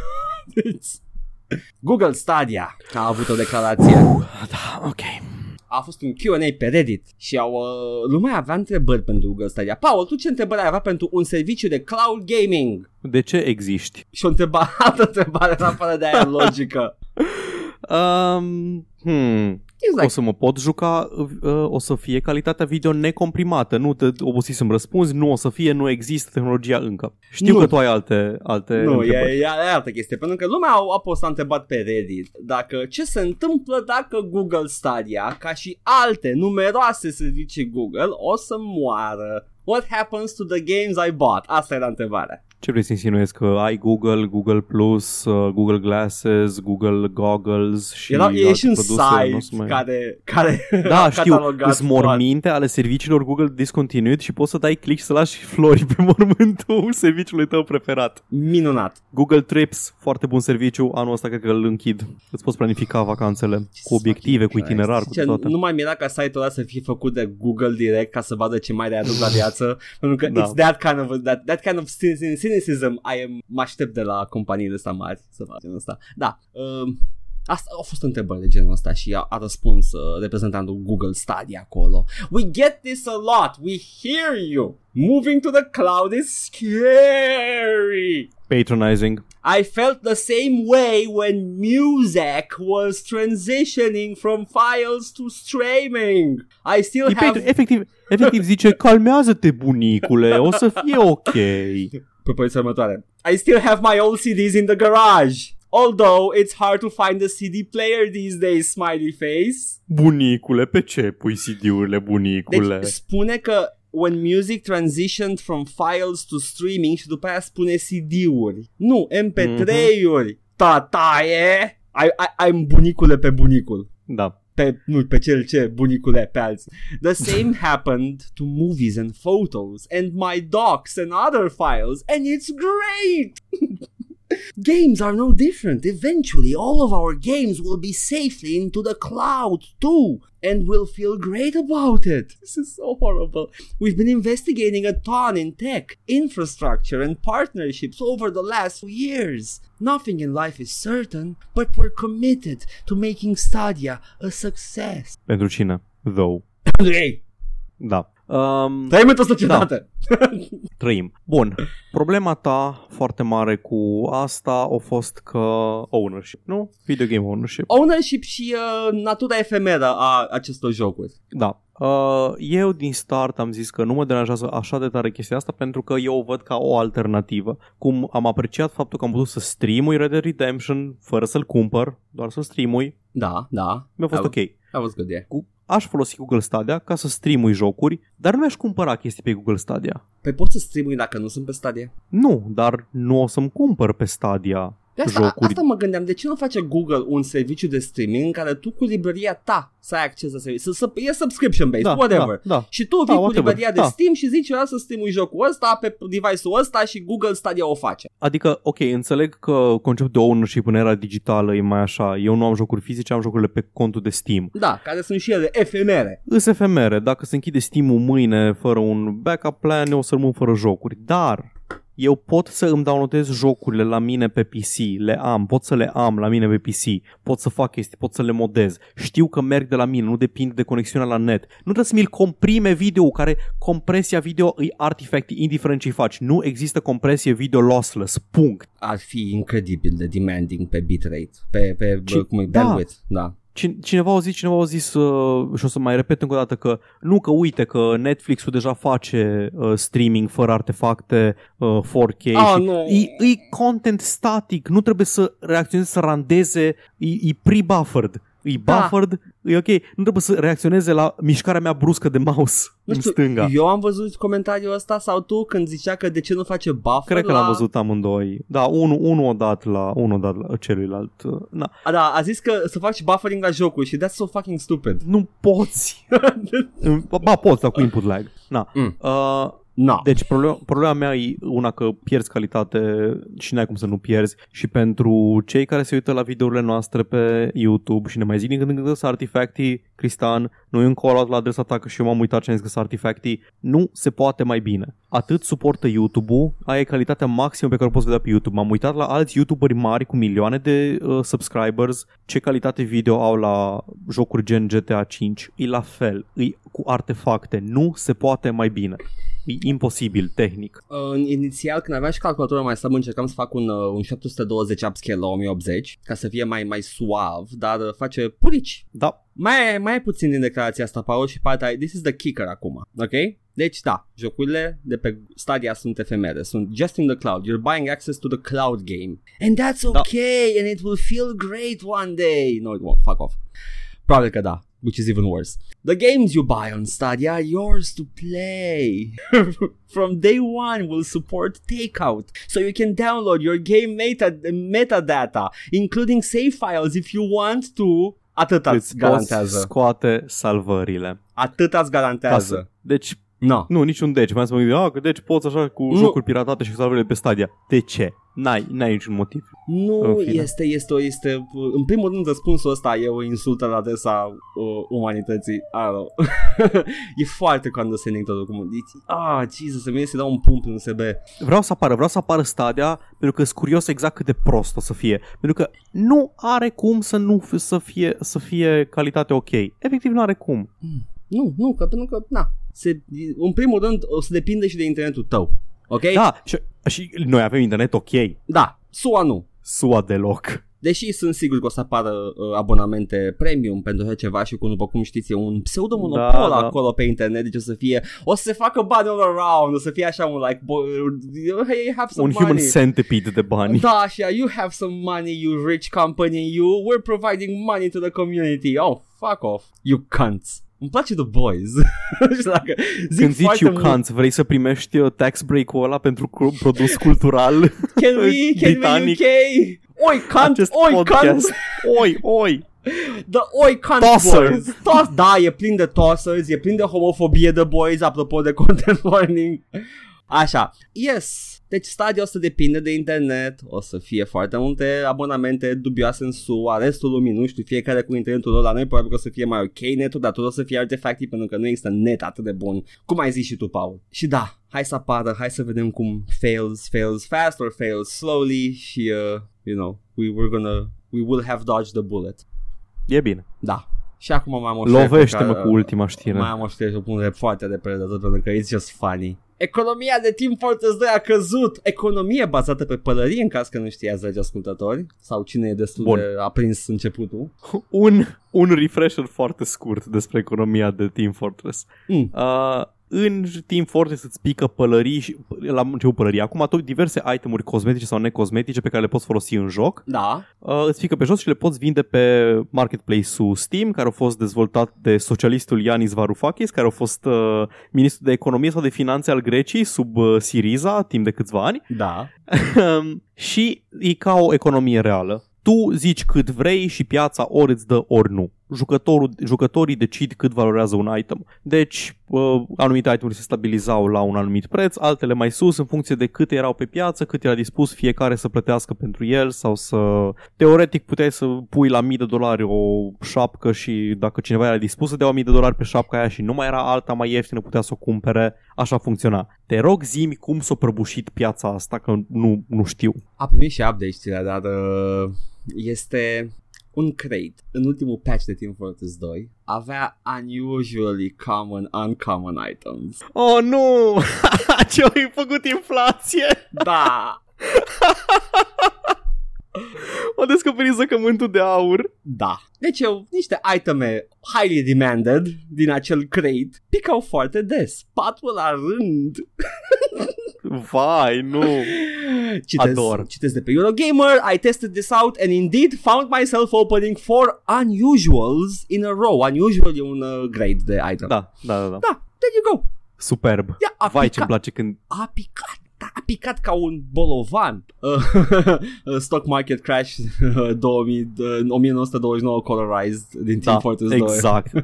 Google Stadia a avut o declarație. Da, ok. A fost un Q&A pe Reddit și au, uh, lumea avea întrebări pentru Google Stadia. Paul, tu ce întrebări ai avea pentru un serviciu de cloud gaming? De ce existi? Și o întrebare, [LAUGHS] altă întrebare în afară de aia logică. [LAUGHS] Um, hmm. It's O like, să mă pot juca, uh, o să fie calitatea video necomprimată, nu te obosiți să-mi răspunzi, nu o să fie, nu există tehnologia încă. Știu Nu. că tu ai alte, alte nu, e, întrebări. e, e altă chestie, pentru că lumea a, a postat întrebat pe Reddit dacă ce se întâmplă dacă Google Stadia, ca și alte numeroase servicii Google, o să moară. What happens to the games I bought? Asta era întrebarea. Ce vrei să insinuezi? Că ai Google, Google Plus, uh, Google Glasses, Google Goggles și Era, e alte și un produse, nu o să site mai- care, care Da, a știu, catalogat sunt morminte ale serviciilor Google discontinued și poți să dai click să lași flori pe [LAUGHS] mormântul serviciului tău preferat. Minunat. Google Trips, foarte bun serviciu, anul ăsta cred că îl închid. Îți poți planifica vacanțele cu obiective, cu itinerar, cu Sincer, toate. Nu mai mira ca site-ul ăla să fie făcut de Google direct ca să vadă ce mai readuc la viață. [LAUGHS] pentru că Da. it's that kind of, that, that kind of cyn- cynicism I am, mă aștept de la companiile astea mari să facă genul ăsta. Da. Um, Asta au fost întrebări de genul ăsta și a, a răspuns uh, reprezentantul Google Stadia acolo. We get this a lot. We hear you. Moving to the cloud is scary. Patronizing. I felt the same way when music was transitioning from files to streaming. I still E have patron- efectiv, efectiv zice, calmează-te bunicule, o să fie ok. [LAUGHS] propoziția următoare. I still have my old CDs in the garage. Although it's hard to find a CD player these days, smiley face. Bunicule, pe ce pui CD-urile, bunicule? Deci spune că when music transitioned from files to streaming și după aia spune CD-uri. Nu, MP3-uri. tataie, ai, ai, ai bunicule pe bunicul. Da. Pe, nu, pe cel ce bunicule pe alții. The same [LAUGHS] happened to movies and photos and my docs and other files and it's great! [LAUGHS] games are no different. Eventually, all of our games will be safely into the cloud too, and we'll feel great about it. This is so horrible. We've been investigating a ton in tech, infrastructure, and partnerships over the last few years. Nothing in life is certain, but we're committed to making Stadia a success. Pentru cine? Though. [LAUGHS] Hey, Da. Um, trăim într-o societate. [LAUGHS] trăim. Bun. Problema ta foarte mare cu asta a fost că ownership, nu? Video game ownership. Ownership și uh, natura efemeră a acestor jocuri. Da. Uh, eu din start am zis că nu mă deranjează așa de tare chestia asta pentru că eu o văd ca o alternativă. Cum am apreciat faptul că am putut să streamui Red Dead Redemption fără să-l cumpăr, doar să streamui, Da, da. mi-a fost That ok. That was good, yeah. Cu, aș folosi Google Stadia ca să streamui jocuri, dar nu mi-aș cumpăra chestii pe Google Stadia. Păi poți să streamui dacă nu sunt pe stadie? Nu, dar nu o să-mi cumpăr pe Stadia De asta, jocuri. asta mă gândeam, de ce nu face Google un serviciu de streaming în care tu cu librăria ta să ai acces la serviciu, să, să e subscription based, da, whatever. Da, da. Și tu vii Da, cu whatever, librăria de da. Steam și zici eu vreau să streamui jocul ăsta pe device-ul ăsta și Google Stadia o face. Adică, ok, înțeleg că conceptul de ownership în era digitală e mai așa. Eu nu am jocuri fizice, am jocurile pe contul de Steam. Da, care sunt și ele efemere. Îs efemere, dacă se închide Steam-ul mâine fără un backup plan, eu o să rămân fără jocuri. Dar eu pot să îmi downloadez jocurile la mine pe PC, le am, pot să le am la mine pe PC, pot să fac chestii, pot să le modez. Știu că merg de la mine, nu depind de conexiunea la net. Nu trebuie să mi-l comprime video, care compresia video îi artifact, indiferent ce faci. Nu există compresie video lossless, punct. Ar fi incredibil de demanding pe bitrate, pe, pe Ce- cum e, da. bandwidth, da. Cine- Cineva a zis, cineva a zis uh, și o să mai repet încă o dată că nu că uite că Netflix-ul deja face uh, streaming fără artefacte uh, 4K Ah, și nu. e, e content static, nu trebuie să reacționeze, să randeze, e, e pre-buffered. E Da. buffered, e ok, nu trebuie să reacționeze la mișcarea mea bruscă de mouse [LAUGHS] Nu în știu, stânga. eu am văzut comentariul ăsta sau tu când zicea că de ce nu face buffer Cred că la... l-am văzut amândoi. Da, unul unu o dat la unul o dat la celuilalt. Uh, Na, A, da, a zis că să faci buffering la jocuri și that's so fucking stupid. nu poți. [LAUGHS] ba, poți, dar cu input lag. Na. Mm. Uh, No. Deci problema, problema mea e una că pierzi calitate și n-ai cum să nu pierzi și pentru cei care se uită la videourile noastre pe YouTube și ne mai zic din când în când că sunt artifactii, Cristan, nu e un call la adresa ta că și eu m-am uitat și am zis că sunt artifactii, nu se poate mai bine. Atât suportă YouTube-ul, aia e calitatea maximă pe care o poți vedea pe YouTube. M-am uitat la alți YouTuberi mari cu milioane de uh, subscribers, ce calitate video au la jocuri gen GTA 5. E la fel, e cu artefacte, nu se poate mai bine. E imposibil, tehnic. Uh, inițial, când aveam și calculatorul mai slab, încercam să fac un, uh, un 720 upscale la 1080 ca să fie mai mai suav, dar uh, face purici. Da, Mai, mai ai puțin din declarația asta, Paul, și partea this is the kicker acum, ok? Deci da, jocurile de pe Stadia sunt efemere, sunt just in the cloud, you're buying access to the cloud game. And that's Da. okay, and it will feel great one day. No, it won't, fuck off. Probabil că da, which is even worse. The games you buy on Stadia are yours to play. [LAUGHS] From day one, we'll support takeout, so you can download your game meta metadata, including save files if you want to. Atâta îți îți poți garantează. scoate salvările. Atâta îți Ca garantează. să... Deci, No. nu, niciun deci. Mai să mă gândesc, ah, că deci poți așa cu Nu. jocuri piratate și cu salvările pe Stadia. De ce? N-ai, n-ai niciun motiv. Nu În fine. este, este, o- este, în primul rând răspunsul ăsta e o insultă la adresa uh, umanității. I don't know. e foarte condescending totul. Cum, deci, ah, Jesus, se vine să dau un pump în USB. Vreau să apară, vreau să apară Stadia pentru că sunt curios exact cât de prost o să fie. Pentru că nu are cum să nu f- să fie, să fie calitate ok. Efectiv nu are cum. Nu, nu, că pentru că, na, se, în primul rând o să depinde și de internetul tău. Ok? Da, și, și noi avem internet ok. Da, SUA nu. SUA deloc. Deși sunt sigur că o să apară uh, abonamente premium pentru așa ceva și cum, după cum știți, e un pseudomonopol Da, da. acolo pe internet, deci o să fie, o să se facă bani all around, o să fie așa un like, bo- hey, you have some Un money. human centipede de bani. Da, și you have some money, you rich company, you, we're providing money to the community. Oh, fuck off, you cunts. Îmi place The Boys. [LAUGHS] Și dacă zic Când zici foarte you mult, can't, vrei să primești uh, tax break-ul ăla pentru cu- produs cultural? [LAUGHS] Can we, [LAUGHS] can we Britanic. UK? Oi, cunt, acest oi, podcast. cunt. Oi, oi. The Oi Cunt Tossers. Boys. Toss, da, e plin de tossers, e plin de homofobie de boys, apropo de content warning. Așa, yes. Deci stadiul ăsta depinde de internet, o să fie foarte multe abonamente dubioase în SUA, restul lumii nu știu, fiecare cu internetul lor la noi probabil că o să fie mai ok netul, dar tot o să fie artefactiv pentru că nu există net atât de bun, cum ai zis și tu, Paul. Și da, hai să apară, hai să vedem cum fails, fails fast or fails slowly și, uh, you know, we were gonna, we will have dodged the bullet. E bine. Da. Și acum mai am o știre pe Lovește-mă care- cu ultima știre. Mai am o știre și o pun foarte repede de tot pentru că it's just funny. Economia de Team Fortress 2 a căzut. Economie bazată pe pălărie, în caz că nu știați, dragi ascultători, sau cine e destul Bun. de aprins începutul. [LAUGHS] un, un refresher foarte scurt despre economia de Team Fortress. Mm. Uh, în Team Fortress îți pică pălării și la început pălării. Acum tot diverse itemuri cosmetice sau necosmetice pe care le poți folosi în joc. Da. Uh, îți pică pe jos și le poți vinde pe marketplace-ul Steam, care a fost dezvoltat de socialistul Yanis Varoufakis, care a fost uh, ministru de economie sau de finanțe al Greciei sub uh, Siriza timp de câțiva ani. Da. [LAUGHS] și e ca o economie reală. Tu zici cât vrei și piața ori îți dă, ori nu. Jucătorul, jucătorii decid cât valorează un item. Deci, uh, anumite itemuri se stabilizau la un anumit preț, altele mai sus în funcție de cât erau pe piață, cât era dispus fiecare să plătească pentru el sau să... Teoretic puteai să pui la 1000 de dolari o șapcă și dacă cineva era dispus să dea 1000 de dolari pe șapca aia și nu mai era alta mai ieftină, putea să o cumpere. Așa funcționa. Te rog zi cum s-a prăbușit piața asta, că nu, nu știu. A primit și update știrea, dar uh, este un crate în ultimul patch de Team Fortress 2 avea unusually common uncommon items. Oh, nu! [LAUGHS] Ce ai făcut inflație? Da. [LAUGHS] O descoperit zăcământul de aur. Da. Deci eu, niște iteme highly demanded din acel crate picau foarte des. Patru la rând. [LAUGHS] Vai, nu. Citez, Ador. citez de pe Eurogamer, I tested this out and indeed found myself opening four unusuals in a row. Unusual e un uh, grade de item. Da, da, da. da. Da, there you go. Superb. Ia, a Vai, ce-mi picat, place când... a picat, da, a picat ca un bolovan. Uh, [LAUGHS] stock market crash uh, 2000, uh, 1929 colorized din Team Da, Fortress 2. exact. [LAUGHS]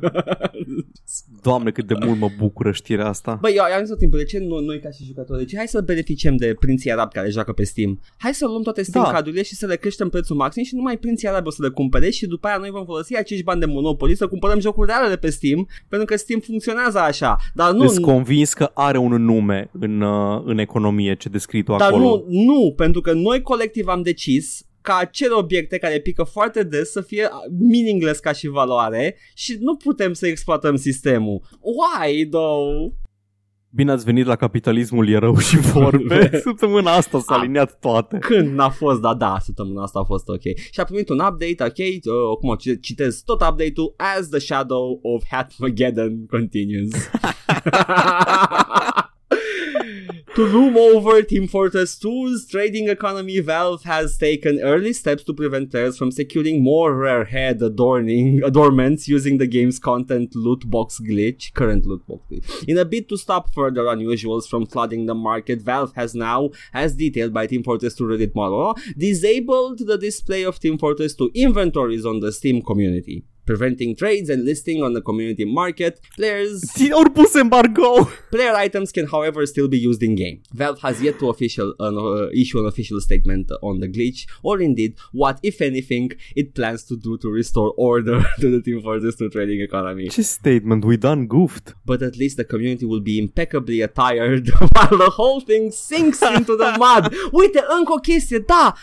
Doamne, cât de mult mă bucură știrea asta. Băi, eu am zis tot timpul, de ce noi, noi ca și jucători, de ce hai să beneficiem de prinții arabi care joacă pe Steam? Hai să luăm toate Steam Da. cardurile și să le creștem prețul maxim și numai prinții arabi o să le cumpere și după aia noi vom folosi acești bani de Monopoly să cumpărăm jocuri reale de pe Steam, pentru că Steam funcționează așa. Dar nu, Sunt convins că are un nume în, uh, în economie ce descrii tu dar acolo. nu, nu, pentru că noi colectiv am decis ca acele obiecte care pică foarte des să fie meaningless ca și valoare și nu putem să exploatăm sistemul. Why, though? Bine ați venit la capitalismul e rău și vorbe. [LAUGHS] Săptămâna asta s-a Ah. aliniat toate. Când n-a fost, da, da, săptămâna asta a fost ok. Și a primit un update, ok, uh, acum ci- citez tot update-ul As the Shadow of Hatmageddon continues. [LAUGHS] To loom over Team Fortress 2's trading economy, Valve has taken early steps to prevent players from securing more rare head adorning adornments using the game's content loot box glitch, current loot box glitch. In a bid to stop further unusuals from flooding the market, Valve has now, as detailed by Team Fortress 2 Reddit model, disabled the display of Team Fortress 2 inventories on the Steam community. Preventing trades and listing on the community market, players [LAUGHS] Ori pus embargo! Player items can, however, still be used in game. Valve has yet to official uh, issue an official statement on the glitch, or indeed what, if anything, it plans to do to restore order [LAUGHS] to the Team Fortress 2 trading economy. Ce statement? We done goofed. But at least the community will be impeccably attired [LAUGHS] while the whole thing sinks into the mud. Uite, încă o chestie, da,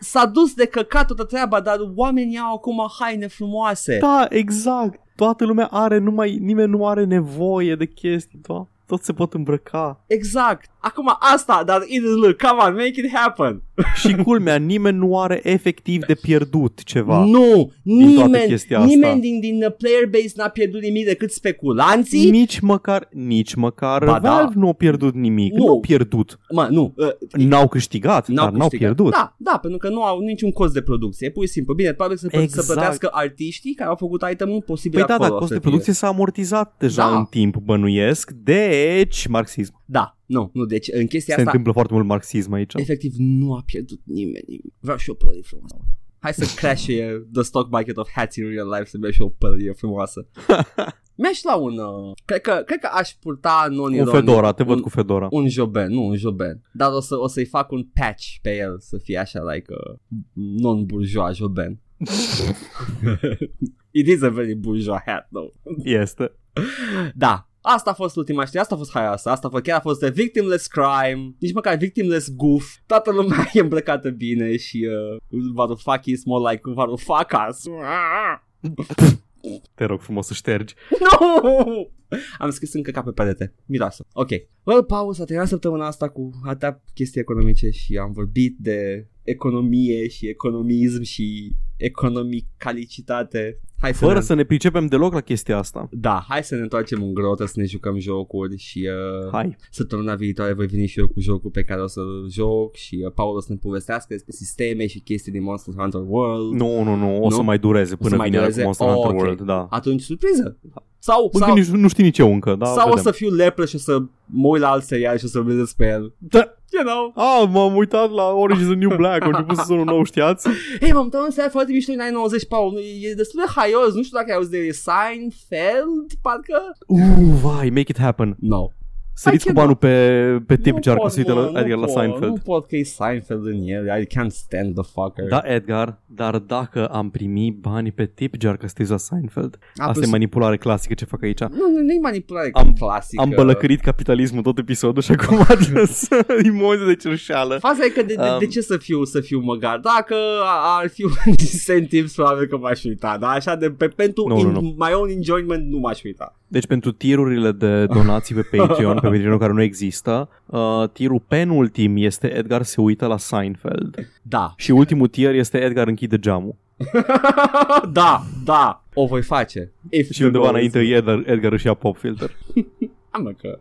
s-a dus de căcat toată treaba, dar oamenii au acum haine frumoase. Da, exact. Toată lumea are, numai, nimeni nu are nevoie de chestii, da? Tot se pot îmbrăca. Exact. Acum asta, dar it look, come on, make it happen. [LAUGHS] Și culmea, nimeni nu are efectiv de pierdut ceva. Nu, din toată nimeni, chestia asta. nimeni din, din uh, player base n-a pierdut nimic decât speculanții. Nici măcar, nici măcar Ba da. Valve nu a pierdut nimic. Nu. Nu au pierdut. Mă, nu, uh, N-au câștigat, n-au dar n-au câștigat. pierdut. Da, da, pentru că nu au niciun cost de producție. Pur și simplu, bine, probabil să, Exact. să plătească artiștii care au făcut itemul posibil Păi da, acolo. dar costul să de fie. producție s-a amortizat deja Da. în timp, bănuiesc. Deci, marxism. Da, Nu, nu, deci în chestia Se asta întâmplă foarte mult marxism aici. efectiv nu a pierdut nimeni nimic. Vreau și o părărie frumoasă. Hai să crash the stock market of hats in real life să mi și o părărie frumoasă. [LAUGHS] Mi-aș lua un... Uh, cred, că, cred că aș purta non Un Fedora, te văd cu Fedora. un joben, nu un joben. Dar o, să, o să-i fac un patch pe el să fie așa, like, uh, non-bourgeois joben. [LAUGHS] It is a very bourgeois hat, though. Este. Da, Asta a fost ultima știre, asta a fost haioasă, asta a fost, chiar a fost de victimless crime, nici măcar victimless goof, toată lumea [LAUGHS] e îmbrăcată bine și uh, Varoufakis is more like Varoufakis. Te rog frumos să ștergi. [LAUGHS] No! Am scris încă ca pe perete. Miroasă. Ok. Well, Paul, s-a terminat săptămâna asta cu atâtea chestii economice și am vorbit de economie și economism și economicalicitate. Hai să Fără ne... să ne pricepem deloc la chestia asta. Da, hai să ne întoarcem în grotă să ne jucăm jocuri și uh, Hai. săptămâna viitoare voi veni și eu cu jocul pe care o să-l joc și uh, Paul o să ne povestească despre sisteme și chestii din Monster Hunter World. Nu, nu, nu, o Nu? să mai dureze O până să mai vine dureze? cu Monster Oh, Hunter ok. World, da. Atunci surpriză. Sau, Încă sau, nici nu știi nici eu încă, da, sau o vedem. să fiu lepră și o să mă uit la alt serial și o să vorbesc despre el. Da. You know? Ah, m-am uitat la Orange is the New Black, a început să sună nou, știați? [LAUGHS] Hei, m-am uitat un serial foarte mișto în anii 90, Paul. E destul de haios. Nu știu dacă ai auzit de Seinfeld, parcă? Uh, vai, make it happen. No. Săriți cu Hai, banul pe, pe tip Nu jar ca pot, să uite mă, la, nu adică la pot, Seinfeld. Nu pot că e Seinfeld în el. I can't stand the fucker. Da, Edgar, dar dacă am primit bani pe tip jar ca să te uiți la Seinfeld, A, asta plus- e manipulare clasică ce fac aici. Nu, nu, nu e manipulare Am- clasică. Am bălăcărit capitalismul tot episodul și acum [LAUGHS] ajuns [LAUGHS] emoții de cerșeală. Faza e că de, de, de Um, ce să fiu, să fiu măgar? Dacă a- ar fi un [LAUGHS] incentive, probabil că m-aș uita. Dar așa, de, pe, pentru Nu, in, nu, nu. my own enjoyment, nu m-aș uita. Deci pentru tirurile de donații pe Patreon, pe Patreon care nu există, uh, tirul penultim este Edgar se uită la Seinfeld. Da. Și ultimul tier este Edgar închide geamul. [LAUGHS] da, da. O voi face. If Și the undeva goal is- înainte Edgar, Edgar își ia pop filter. [LAUGHS] Am mă că...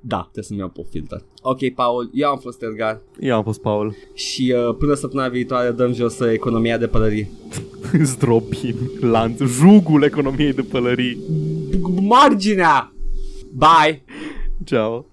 Da, trebuie să-mi iau pe filter. Ok, Paul, eu am fost Edgar Eu am fost Paul. și uh, până săptămâna viitoare dăm jos uh, economia de pălării. [LAUGHS] Zdrobim, lanț, jugul economiei de pălării. Marginea! Bye! Ciao.